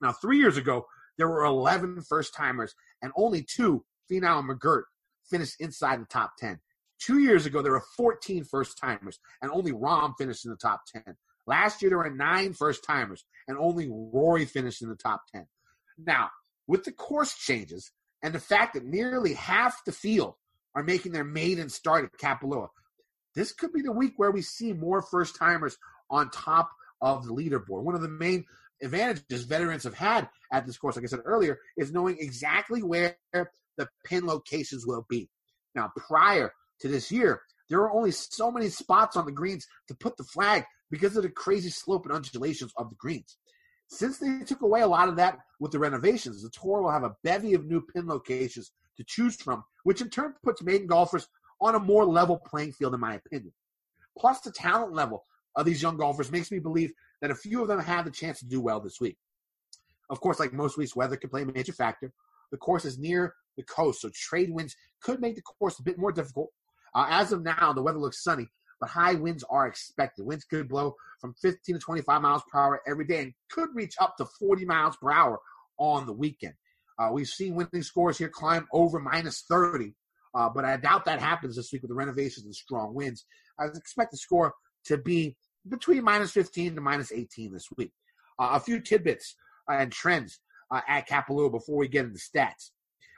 Now, three years ago, there were 11 first timers, and only two, Finau and McGirt, finished inside the top 10. Two years ago, there were 14 first timers, and only Rahm finished in the top 10. Last year, there were nine first timers, and only Rory finished in the top 10. Now, with the course changes and the fact that nearly half the field are making their maiden start at Kapalua, this could be the week where we see more first timers on top of the leaderboard. One of the main advantages veterans have had at this course, like I said earlier, is knowing exactly where the pin locations will be. Now, prior to this year, there were only so many spots on the greens to put the flag because of the crazy slope and undulations of the greens. Since they took away a lot of that with the renovations, the tour will have a bevy of new pin locations to choose from, which in turn puts maiden golfers on a more level playing field, in my opinion. Plus, the talent level of these young golfers makes me believe that a few of them have the chance to do well this week. Of course, like most weeks, weather can play a major factor. The course is near the coast, so trade winds could make the course a bit more difficult. Uh, as of now, the weather looks sunny, but high winds are expected. Winds could blow from 15 to 25 miles per hour every day and could reach up to 40 miles per hour on the weekend. Uh, we've seen winning scores here climb over minus 30, uh, but I doubt that happens this week with the renovations and strong winds. I expect the score to be between minus 15 to minus 18 this week. Uh, a few tidbits and trends uh, at Kapalua before we get into stats.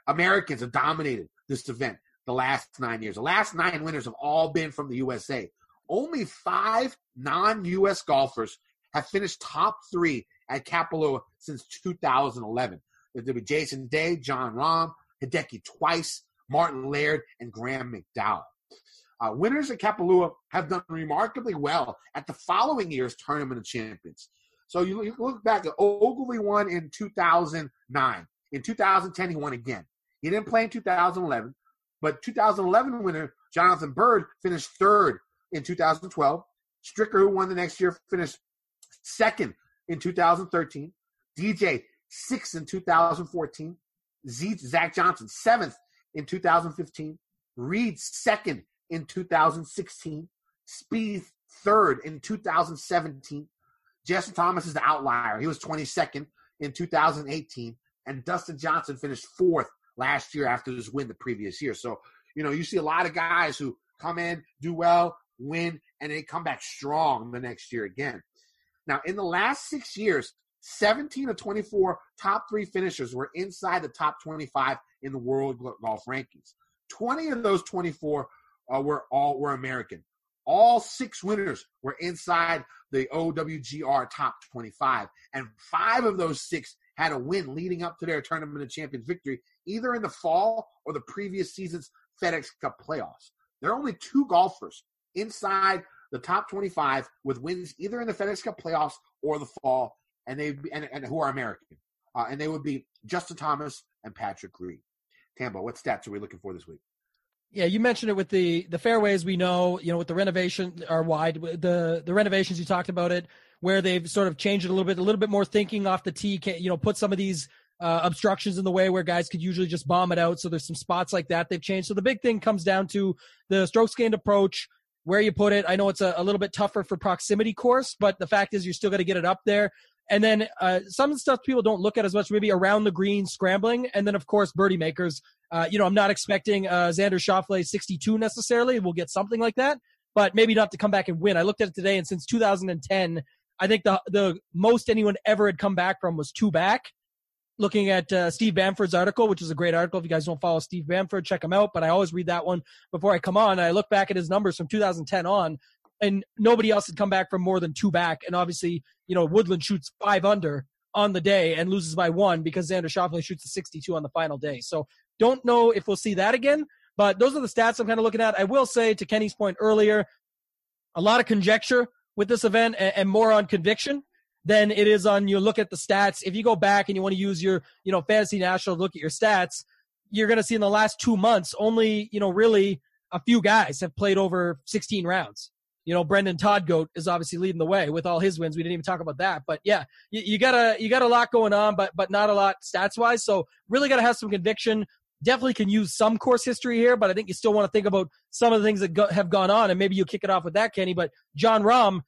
Americans have dominated this event the last nine years. The last nine winners have all been from the USA. Only five non US golfers have finished top three at Kapalua since 2011. There'll be Jason Day, Jon Rahm, Hideki twice, Martin Laird, and Graham McDowell. Uh, winners at Kapalua have done remarkably well at the following year's Tournament of Champions. So you, you look back at Ogilvy won in 2009. In 2010, he won again. He didn't play in 2011, but 2011 winner Jonathan Byrd finished third in 2012. Stricker, who won the next year, finished second in 2013. DJ sixth in 2014. Z- Zach Johnson seventh in 2015. Reed second in 2016. Spieth third in 2017. Justin Thomas is the outlier. He was 22nd in 2018, and Dustin Johnson finished fourth last year after his win the previous year. So, you know, you see a lot of guys who come in, do well, win, and they come back strong the next year again. Now, in the last six years, 17 of 24 top three finishers were inside the top 25 in the world golf rankings. 20 of those 24 uh, were all were American. All six winners were inside the OWGR top 25, and five of those six had a win leading up to their Tournament of Champions victory, either in the fall or the previous season's FedEx Cup playoffs. There are only two golfers inside the top 25 with wins either in the FedEx Cup playoffs or the fall, and they and, and who are American, uh, and they would be Justin Thomas and Patrick Reed. Tambo, what stats are we looking for this week? Yeah, you mentioned it with the the fairways. We know, you know, with the renovation are wide. The the renovations you talked about it, where they've sort of changed it a little bit, a little bit more thinking off the tee. You know, put some of these uh, obstructions in the way where guys could usually just bomb it out. So there's some spots like that they've changed. So the big thing comes down to the stroke gained approach, where you put it. I know it's a, a little bit tougher for proximity course, but the fact is you're still going to get it up there. And then uh, some stuff people don't look at as much, maybe around the green scrambling. And then, of course, birdie makers. Uh, you know, I'm not expecting uh, Xander Schauffele 62 necessarily. We'll get something like that, but maybe not to come back and win. I looked at it today, and since 2010, I think the the most anyone ever had come back from was two back. Looking at uh, Steve Bamford's article, which is a great article. If you guys don't follow Steve Bamford, check him out. But I always read that one before I come on. I look back at his numbers from 2010 on, and nobody else had come back from more than two back. And obviously, you know, Woodland shoots five under on the day and loses by one because Xander Schauffele shoots a 62 on the final day. So don't know if we'll see that again, but those are the stats I'm kind of looking at. I will say to Kenny's point earlier, a lot of conjecture with this event and, and more on conviction than it is on you look at the stats. If you go back and you want to use your, you know, fantasy national look at your stats, you're going to see in the last two months, only, you know, really a few guys have played over 16 rounds. You know, Brendon Todd Goat is obviously leading the way with all his wins. We didn't even talk about that, but yeah, you, you got a you got a lot going on, but but not a lot stats wise. So really got to have some conviction. Definitely can use some course history here, but I think you still want to think about some of the things that go, have gone on, and maybe you kick it off with that, Kenny. But Jon Rahm,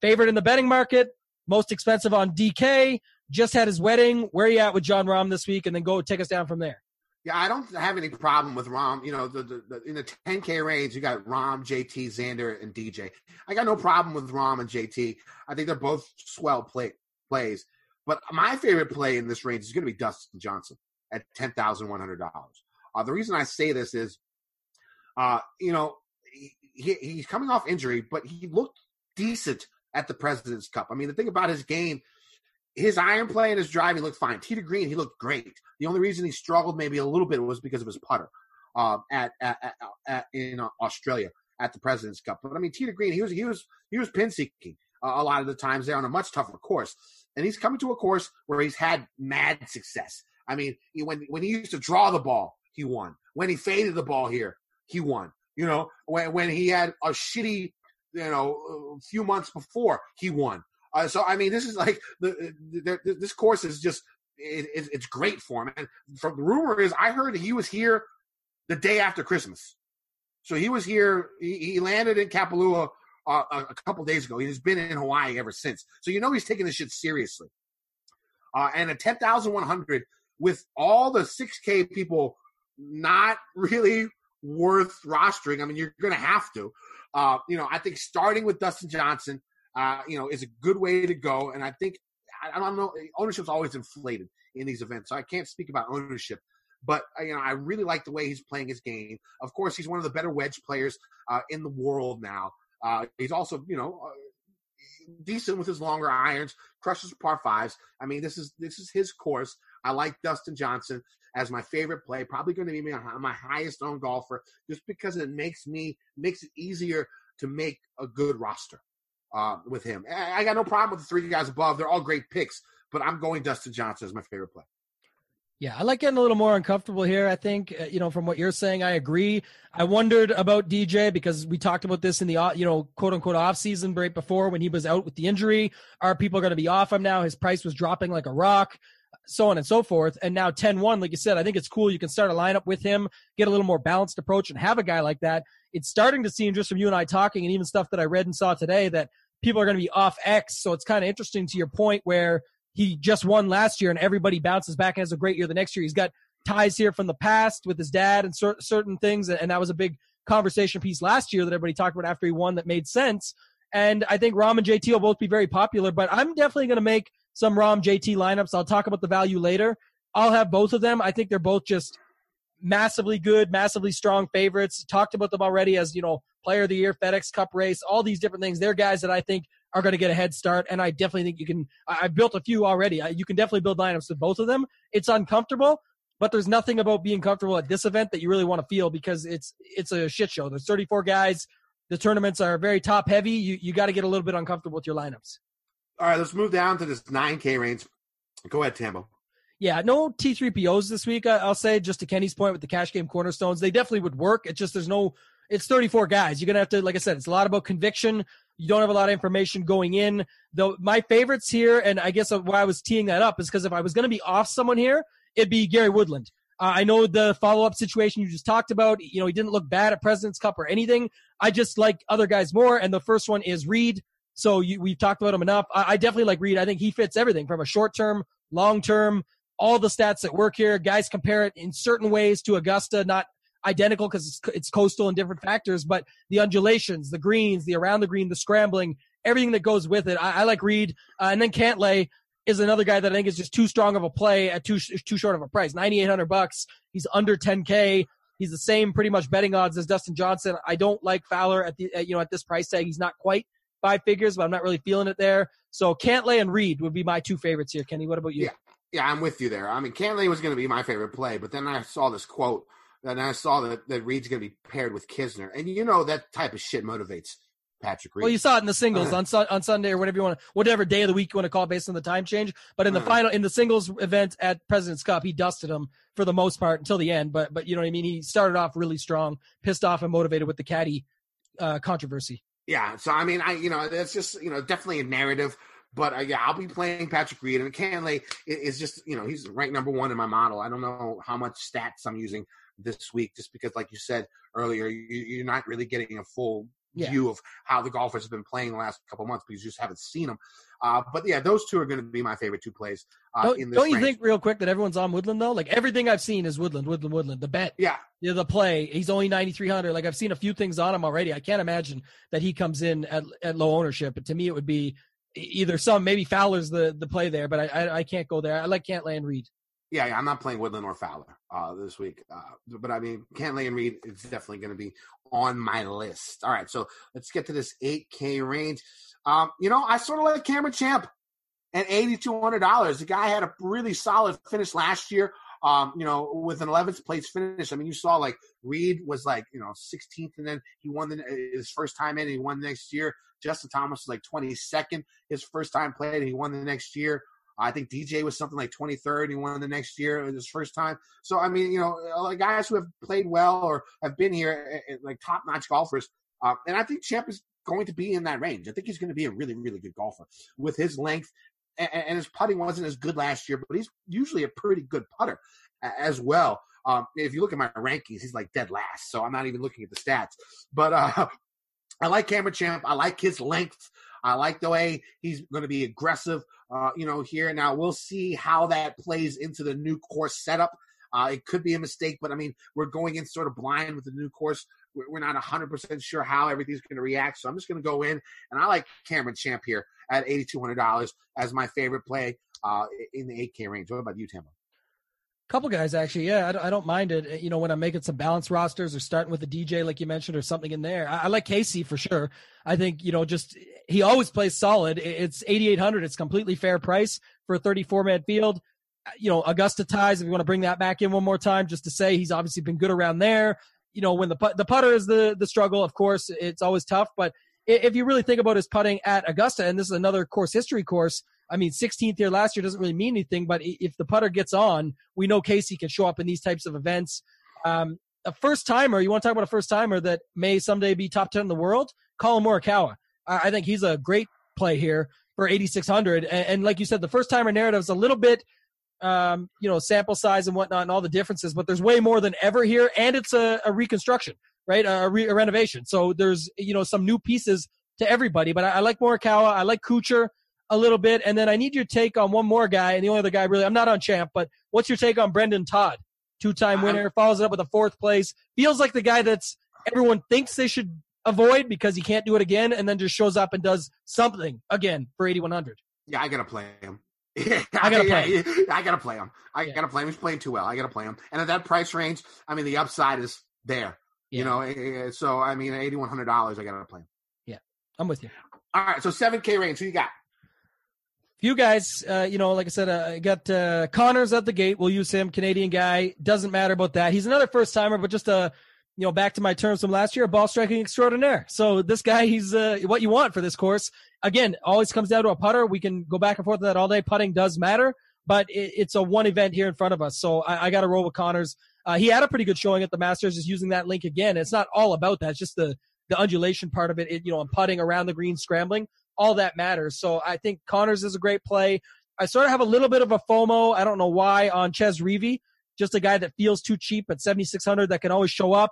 favorite in the betting market, most expensive on DK, just had his wedding. Where are you at with Jon Rahm this week? And then go take us down from there. Yeah, I don't have any problem with Rahm. You know, the, the, the, in the 10K range, you got Rahm, JT, Xander, and DJ. I got no problem with Rahm and JT. I think they're both swell play, plays. But my favorite play in this range is going to be Dustin Johnson at $10,100. Uh, the reason I say this is, uh, you know, he, he's coming off injury, but he looked decent at the President's Cup. I mean, the thing about his game – his iron play and his driving looked fine. To green, he looked great. The only reason he struggled maybe a little bit was because of his putter um, at, at, at, at, in uh, Australia at the President's Cup. But I mean, to green, he was he was he was pin seeking a lot of the times there on a much tougher course, and he's coming to a course where he's had mad success. I mean, he, when when he used to draw the ball, he won. When he faded the ball here, he won. You know, when when he had a shitty, you know, few months before, he won. Uh, so I mean, this is like the, the, the this course is just it, it, it's great for him. And from the rumor is, I heard he was here the day after Christmas. So he was here. He, he landed in Kapalua uh, a, a couple days ago. He's been in Hawaii ever since. So you know he's taking this shit seriously. Uh, and a ten thousand one hundred with all the six K people not really worth rostering. I mean, you're going to have to. Uh, you know, I think starting with Dustin Johnson, uh, you know, is a good way to go. And I think I, I don't know, ownership's always inflated in these events, so I can't speak about ownership. But uh, you know, I really like the way he's playing his game. Of course, he's one of the better wedge players uh, in the world now. Uh, he's also, you know, uh, decent with his longer irons, crushes par fives. I mean, this is this is his course. I like Dustin Johnson as my favorite play. Probably going to be my, my highest owned golfer, just because it makes me makes it easier to make a good roster uh, with him. I, got no problem with the three guys above. They're all great picks, but I'm going Dustin Johnson as my favorite play. Yeah, I like getting a little more uncomfortable here. I think, uh, you know, from what you're saying, I agree. I wondered about DJ because we talked about this in the, uh, you know, quote unquote off season right before when he was out with the injury. Are people going to be off him now? His price was dropping like a rock, so on and so forth. And now 10 1, like you said, I think it's cool. You can start a lineup with him, get a little more balanced approach, and have a guy like that. It's starting to seem just from you and I talking and even stuff that I read and saw today that people are going to be off X. So it's kind of interesting to your point where he just won last year and everybody bounces back and has a great year the next year. He's got ties here from the past with his dad and cer- certain things. And that was a big conversation piece last year that everybody talked about after he won that made sense. And I think Rahm and JT will both be very popular, but I'm definitely going to make some Rahm JT lineups. I'll talk about the value later. I'll have both of them. I think they're both just massively good, massively strong favorites. Talked about them already as, you know, player of the year, FedEx Cup race, all these different things. They're guys that I think are going to get a head start. And I definitely think you can, I, I've built a few already. You can definitely build lineups with both of them. It's uncomfortable, but there's nothing about being comfortable at this event that you really want to feel because it's, it's a shit show. There's 34 guys. The tournaments are very top heavy. You, you got to get a little bit uncomfortable with your lineups. All right, let's move down to this 9K range. Go ahead, Tambo. Yeah, no T3POs this week. I'll say just to Kenny's point with the cash game cornerstones, they definitely would work. It's just there's no. It's 34 guys. You're gonna have to, like I said, it's a lot about conviction. You don't have a lot of information going in. Though my favorites here, and I guess why I was teeing that up is because if I was gonna be off someone here, it'd be Gary Woodland. Uh, I know the follow up situation you just talked about. You know, he didn't look bad at President's Cup or anything. I just like other guys more. And the first one is Reed. So you, we've talked about him enough. I, I definitely like Reed. I think he fits everything from a short term, long term, all the stats that work here. Guys compare it in certain ways to Augusta, not identical because it's, it's coastal and different factors, but the undulations, the greens, the around the green, the scrambling, everything that goes with it. I, I like Reed. Uh, and then Cantlay is another guy that I think is just too strong of a play at too too short of a price. 9800 bucks. He's under 10k. He's the same pretty much betting odds as Dustin Johnson. I don't like Fowler at the at, you know at this price tag. He's not quite five figures, but I'm not really feeling it there. So Cantlay and Reed would be my two favorites here. Kenny, what about you? Yeah, yeah, I'm with you there. I mean, Cantlay was going to be my favorite play, but then I saw this quote, and I saw that, that Reed's going to be paired with Kisner, and you know that type of shit motivates Patrick Reed. Well, you saw it in the singles on Sun on Sunday or whatever you want, to, whatever day of the week you want to call it based on the time change. But in the Uh. final, in the singles event at President's Cup, he dusted him for the most part until the end. But but you know what I mean. He started off really strong, pissed off and motivated with the caddy uh, controversy. Yeah, so I mean, I you know that's just you know definitely a narrative, but uh, yeah, I'll be playing Patrick Reed and Cantlay is just you know he's ranked number one in my model. I don't know how much stats I'm using this week, just because like you said earlier, you, you're not really getting a full Yeah. view of how the golfers have been playing the last couple months because you just haven't seen them. Uh, but yeah, those two are going to be my favorite two plays uh, Don't, in this don't you range. think real quick that everyone's on Woodland though? Like everything I've seen is Woodland, Woodland, Woodland. The bet, Yeah, yeah, the play. He's only ninety three hundred. Like I've seen a few things on him already. I can't imagine that he comes in at at low ownership. But to me, it would be either some maybe Fowler's the the play there, but I I, I can't go there. I like Cantlay and Reed. Yeah, yeah, I'm not playing Woodland or Fowler uh, this week, uh, but I mean, Cantlay and Reed is definitely going to be on my list. All right, so let's get to this 8K range. Um, you know, I sort of like Cameron Champ at $8,200. The guy had a really solid finish last year. Um, you know, with an 11th place finish. I mean, you saw like Reed was like, you know, 16th, and then he won the, his first time in, and he won next year. Justin Thomas was like 22nd, his first time played, and he won the next year. I think DJ was something like 23rd. He won the next year his first time. So I mean, you know, guys who have played well or have been here, eh, eh, like top notch golfers. Uh, and I think Champ is going to be in that range. I think he's going to be a really, really good golfer with his length. And, and his putting wasn't as good last year, but he's usually a pretty good putter as well. Um, if you look at my rankings, he's like dead last. So I'm not even looking at the stats. But uh, I like Cameron Champ. I like his length. I like the way he's going to be aggressive. Uh, you know, here now we'll see how that plays into the new course setup. Uh, it could be a mistake, but I mean, we're going in sort of blind with the new course. We're we're not 100% sure how everything's going to react. So I'm just going to go in, and I like Cameron Champ here at $8,200 as my favorite play uh, in the 8K range. What about you, Tambo? couple guys actually. Yeah I don't, mind it. You know when i'm making some balance rosters or starting with a dj like you mentioned or something in there i, like casey for sure. I think you know just he always plays solid. It's 8800 it's completely fair price for a 34 man field. Uh, you know augusta ties if you want to bring that back in one more time just to say he's obviously been good around there. You know when the put the putter is the the struggle of course it's always tough but if you really think about his putting at augusta and this is another course history course I mean, 16th here last year doesn't really mean anything, but if the putter gets on, we know Casey can show up in these types of events. Um, a first timer, you want to talk about a first timer that may someday be top 10 in the world? Collin Morikawa. I, I think he's a great play here for 8,600. And, and like you said, the first timer narrative is a little bit, um, you know, sample size and whatnot and all the differences, but there's way more than ever here. And it's a, a reconstruction, right? A, re, a renovation. So there's, you know, some new pieces to everybody, but I, I like Morikawa. I like Kuchar a little bit. And then I need your take on one more guy. And the only other guy really, I'm not on champ, but what's your take on Brendon Todd? Two time winner, follows it up with a fourth place. Feels like the guy that's everyone thinks they should avoid because he can't do it again and then just shows up and does something again for 8,100. Yeah, I gotta play him. I gotta play Yeah, I gotta play him. I gotta play him. He's playing too well. I gotta play him. And at that price range, I mean, the upside is there. You know, eh, eh, so I mean, eighty one hundred dollars. I gotta play him. Yeah, I'm with you. All right, so seven K range. Who you got? You guys, uh, you know, like I said, uh, I got uh, Conners at the gate. We'll use him, Canadian guy. Doesn't matter about that. He's another first timer, but just a, you know, back to my terms from last year, ball striking extraordinaire. So this guy, he's uh, what you want for this course. Again, always comes down to a putter. We can go back and forth with that all day. Putting does matter, but it, it's a one event here in front of us. So I, I got to roll with Conners. Uh, he had a pretty good showing at the Masters, just using that link again. It's not all about that. It's just the the undulation part of it. it you know, and putting around the green, scrambling, all that matters. So I think Conners is a great play. I sort of have a little bit of a FOMO. I don't know why on Chez Reavie, just a guy that feels too cheap at 7,600 that can always show up.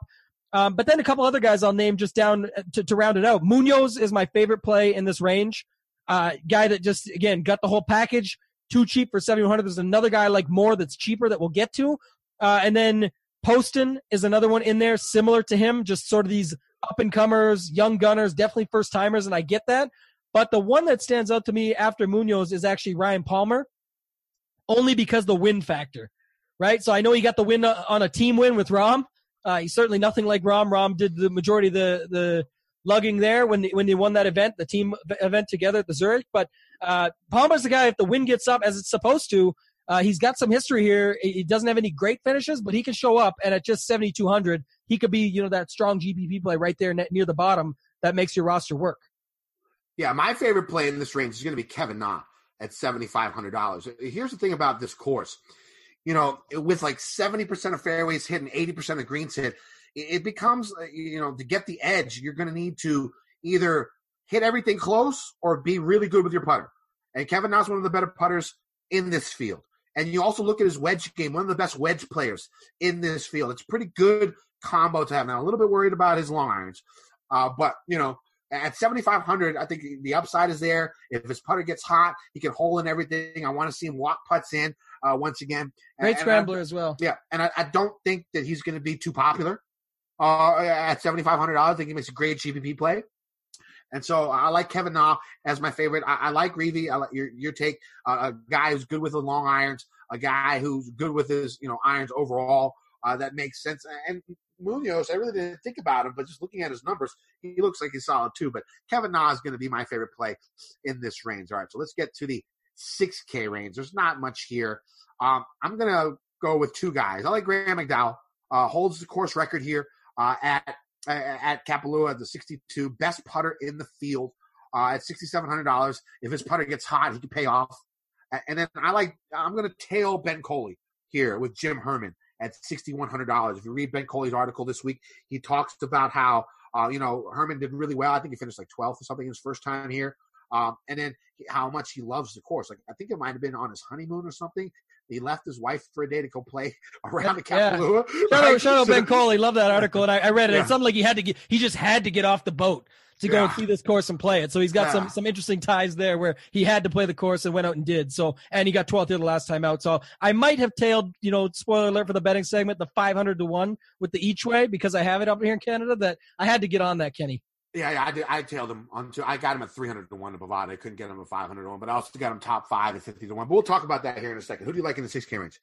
Um, but then a couple other guys I'll name just down to, to round it out. Munoz is my favorite play in this range. Uh, guy that just, again, got the whole package. Too cheap for 7,100. There's another guy like more that's cheaper that we'll get to. Uh, and then Poston is another one in there, similar to him, just sort of these up and comers, young gunners, definitely first timers, and I get that. But the one that stands out to me after Munoz is actually Ryan Palmer, only because the win factor, right? So I know he got the win uh, on a team win with Rahm. Uh, he's certainly nothing like Rahm. Rahm did the majority of the the lugging there when they, when they won that event, the team event together at the Zurich. But uh, Palmer's the guy. If the wind gets up as it's supposed to, uh, he's got some history here. He doesn't have any great finishes, but he can show up. And at just seventy two hundred, he could be you know that strong GPP play right there ne- near the bottom that makes your roster work. Yeah, my favorite play in this range is going to be Kevin Na at seventy five hundred dollars. Here's the thing about this course, you know, with like seventy percent of fairways hit and eighty percent of greens hit, it becomes uh, you know to get the edge, you're going to need to either hit everything close or be really good with your putter. And Kevin Na's one of the better putters in this field. And you also look at his wedge game, one of the best wedge players in this field. It's pretty good combo to have. Now, a little bit worried about his long irons, uh, but you know, at 7,500, I think the upside is there. If his putter gets hot, he can hole in everything. I want to see him walk putts in uh, once again. Great And- scrambler as well. yeah, and I, I don't think that he's going to be too popular uh, at seventy five hundred dollars. I think he makes a great GPP play, and so I like Kevin Na as my favorite. I, I like Reavie. I like your your take. Uh, a guy who's good with the long irons, a guy who's good with his you know irons overall. Uh, that makes sense. And Munoz, I really didn't think about him, but just looking at his numbers, he looks like he's solid too. But Kevin Na is going to be my favorite play in this range. All right, so let's get to the 6K range. There's not much here. Um, I'm going to go with two guys. I like Graham McDowell. Uh, holds the course record here uh, at at Kapalua, the 62 best putter in the field uh, at $6,700. If his putter gets hot, he can pay off. And then I like I'm going to tail Ben Coley here with Jim Herman at $6,100. If you read Ben Coley's article this week, he talks about how uh, you know Herman did really well. I think he finished like 12th or something his first time here. Um, and then how much he loves the course. Like I think it might have been on his honeymoon or something. He left his wife for a day to go play around the Yeah. Kapalua. Shout right? out, shout out Ben Coley. Love that article, and I, I read it. Yeah. It's something like he had to get, he just had to get off the boat to go and Yeah. see this course and play it. So he's got some some interesting ties there where he had to play the course and went out and did. So and he got 12th here the last time out. So I might have tailed, you know, spoiler alert for the betting segment, the 500 to one with the each way because I have it up here in Canada. That I had to get on that, Kenny. Yeah, yeah, I did. I tailed him on. To, I got him at three hundred to one to Bovada. I couldn't get him at five hundred to one, but I also got him top five at fifty to one. But we'll talk about that here in a second. Who do you like in the six K range?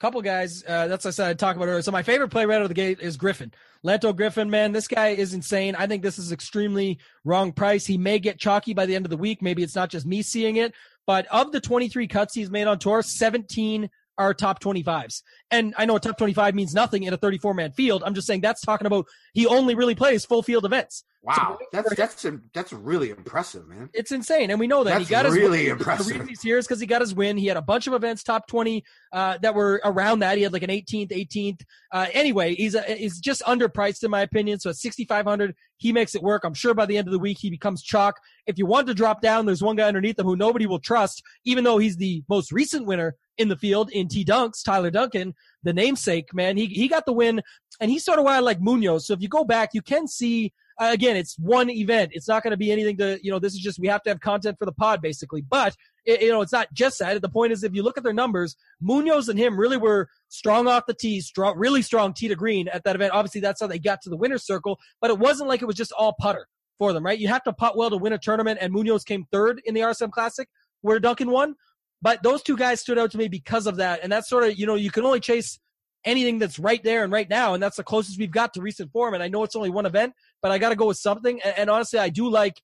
couple guys. Uh, that's what I said I talked about earlier. So my favorite play right out of the gate is Griffin. Lanto Griffin, man, this guy is insane. I think this is extremely wrong price. He may get chalky by the end of the week. Maybe it's not just me seeing it, but of the 23 cuts he's made on tour, 17 are top 25s. And I know a top 25 means nothing in a 34 man field. I'm just saying that's talking about he only really plays full field events. Wow, So- that's that's that's really impressive, man. It's insane, and we know that That's he got his really win. impressive. The reason he's here is because he got his win. He had a bunch of events top twenty uh, that were around that. He had like an 18th, 18th. Uh, anyway, he's a, he's just underpriced in my opinion. So at 6,500, he makes it work. I'm sure by the end of the week he becomes chalk. If you want to drop down, there's one guy underneath him who nobody will trust, even though he's the most recent winner in the field in T Dunks, Tyler Duncan, the namesake man. He he got the win, and he's sort of why I like Munoz. So if you go back, you can see uh, again, it's one event. It's not going to be anything to, you know, this is just, we have to have content for the pod basically. But, it, you know, it's not just that. The point is, if you look at their numbers, Munoz and him really were strong off the tee, strong, really strong tee to green at that event. Obviously, that's how they got to the winner's circle, but it wasn't like it was just all putter for them, right? You have to putt well to win a tournament, and Munoz came third in the RSM Classic where Duncan won. But those two guys stood out to me because of that. And that's sort of, you know, you can only chase anything that's right there and right now. And that's the closest we've got to recent form. And I know it's only one event, but I got to go with something. And, and honestly, I do like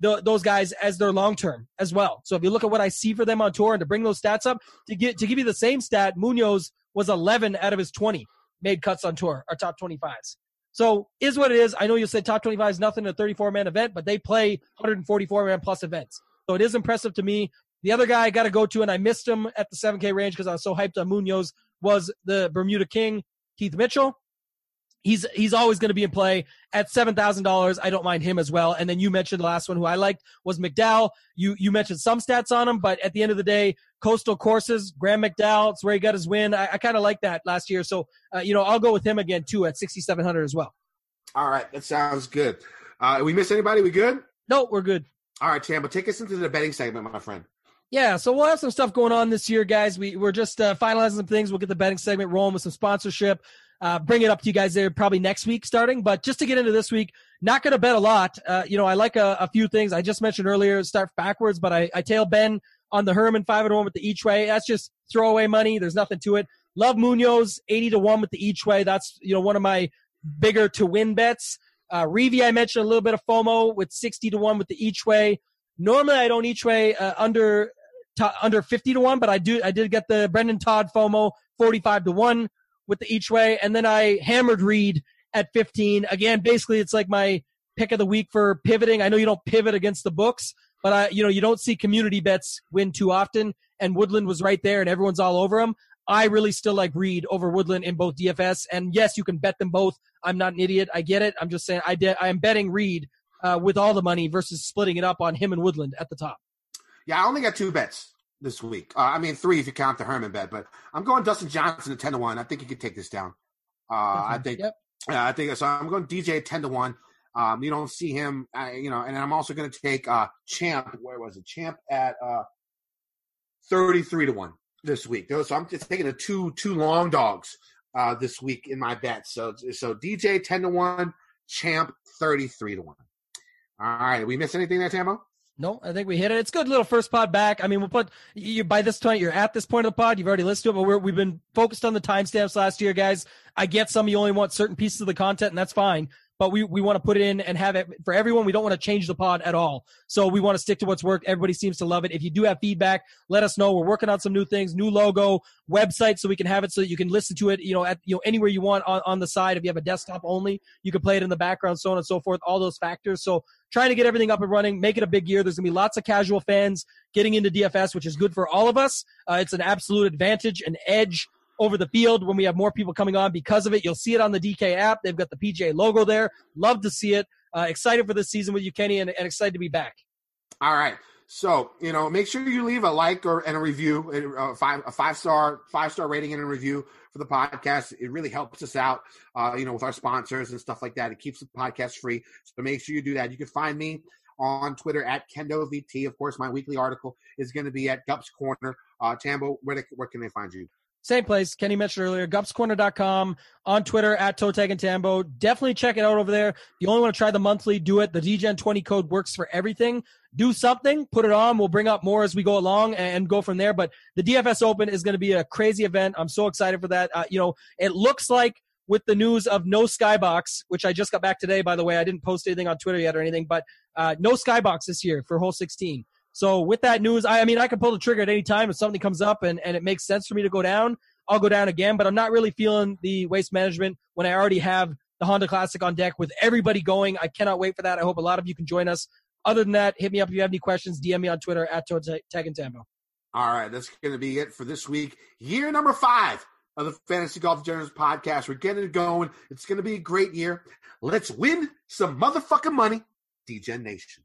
the, those guys as their long term as well. So if you look at what I see for them on tour and to bring those stats up, to get to give you the same stat, Munoz was 11 out of his 20 made cuts on tour, or top 25s. So is what it is. I know you said top 25 is nothing in a 34 man event, but they play 144 man plus events. So it is impressive to me. The other guy I got to go to, and I missed him at the 7K range because I was so hyped on Munoz, was the Bermuda King, Keith Mitchell. He's he's always going to be in play at seven thousand dollars. I don't mind him as well. And then you mentioned the last one who I liked was McDowell. You you mentioned some stats on him, but at the end of the day, coastal courses, Graham McDowell, it's where he got his win. I, I kind of like that last year, so uh, you know I'll go with him again too at sixty seven hundred as well. All right, that sounds good. Uh, we miss anybody? We good? No, we're good. All right, Tam, but take us into the betting segment, my friend. Yeah, so we'll have some stuff going on this year, guys. We we're just uh, finalizing some things. We'll get the betting segment rolling with some sponsorship. Uh, bring it up to you guys there probably next week starting. But just to get into this week, not going to bet a lot. Uh, you know, I like a, a few things. I just mentioned earlier, start backwards, but I, I tail Ben on the Herman five and one with the each way. That's just throwaway money. There's nothing to it. Love Munoz eighty to one with the each way. That's you know one of my bigger to win bets. Uh, Reavie, I mentioned a little bit of FOMO with sixty to one with the each way. Normally, I don't each way uh, under t- under 50 to 1 but i do i did get the brendon todd fomo 45 to 1 with the each way. And then i hammered reed at 15 again basically it's like my pick of the week for pivoting. I know you don't pivot against the books but i you know you don't see community bets win too often. And woodland was right there and everyone's all over him. I really still like reed over woodland in both dfs and yes you can bet them both. I'm not an idiot. I get it. I'm just saying i did i'm betting reed uh, with all the money versus splitting it up on him and woodland at the top Yeah, I only got two bets this week. Uh, I mean, three if you count the Herman bet, but I'm going Dustin Johnson at ten to one. I think he could take this down. Uh, I think. Yep. Yeah, I think so. I'm going DJ at ten to one. Um, you don't see him, uh, you know, and I'm also going to take uh, Champ. Where was it? Champ at uh, thirty-three to one this week. So I'm just taking the two two long dogs uh, this week in my bet. So so DJ ten to one, Champ thirty-three to one. All right, we miss anything there, Tamo? No, I think we hit it. It's good little first pod back. I mean, we'll put you by this point. You're at this point of the pod. You've already listened to it, but we're, we've been focused on the timestamps last year, guys. I get some you only want certain pieces of the content, and that's fine. But we, we want to put it in and have it for everyone. We don't want to change the pod at all. So we want to stick to what's worked. Everybody seems to love it. If you do have feedback, let us know. We're working on some new things, new logo, website, so we can have it so that you can listen to it, you know, at you know anywhere you want on, on the side. If you have a desktop only, you can play it in the background, so on and so forth. All those factors. So trying to get everything up and running, make it a big year. There's gonna be lots of casual fans getting into DFS, which is good for all of us. Uh, it's an absolute advantage, an edge over the field when we have more people coming on because of it. You'll see it on the DK app. They've got the PJ logo there. Love to see it. Uh, excited for this season with you, Kenny, and, and excited to be back. All right. So you know, make sure you leave a like or and a review, a five a five star five star rating and a review for the podcast. It really helps us out, uh, you know, with our sponsors and stuff like that. It keeps the podcast free. So make sure you do that. You can find me on Twitter at KendoVT. Of course, my weekly article is going to be at Gups Corner. Uh, Tambo, where, where can they find you? Same place. Kenny mentioned earlier, gupscorner.com, on Twitter at Totag and Tambo. Definitely check it out over there. If you only want to try the monthly, do it. The DGen20 code works for everything. Do something, put it on. We'll bring up more as we go along and go from there. But the DFS Open is going to be a crazy event. I'm so excited for that. Uh, you know, it looks like with the news of no skybox, which I just got back today, by the way. I didn't post anything on Twitter yet or anything, but uh, no skybox this year for hole 16. So with that news, I, I mean, I can pull the trigger at any time if something comes up and, and it makes sense for me to go down. I'll go down again, but I'm not really feeling the waste management when I already have the Honda Classic on deck with everybody going. I cannot wait for that. I hope a lot of you can join us. Other than that, hit me up if you have any questions. DM me on Twitter at Tag and Tambo. All right, that's going to be it for this week. Year number five of the Fantasy Golf Degenerates podcast. We're getting it going. It's going to be a great year. Let's win some motherfucking money, DGen Nation.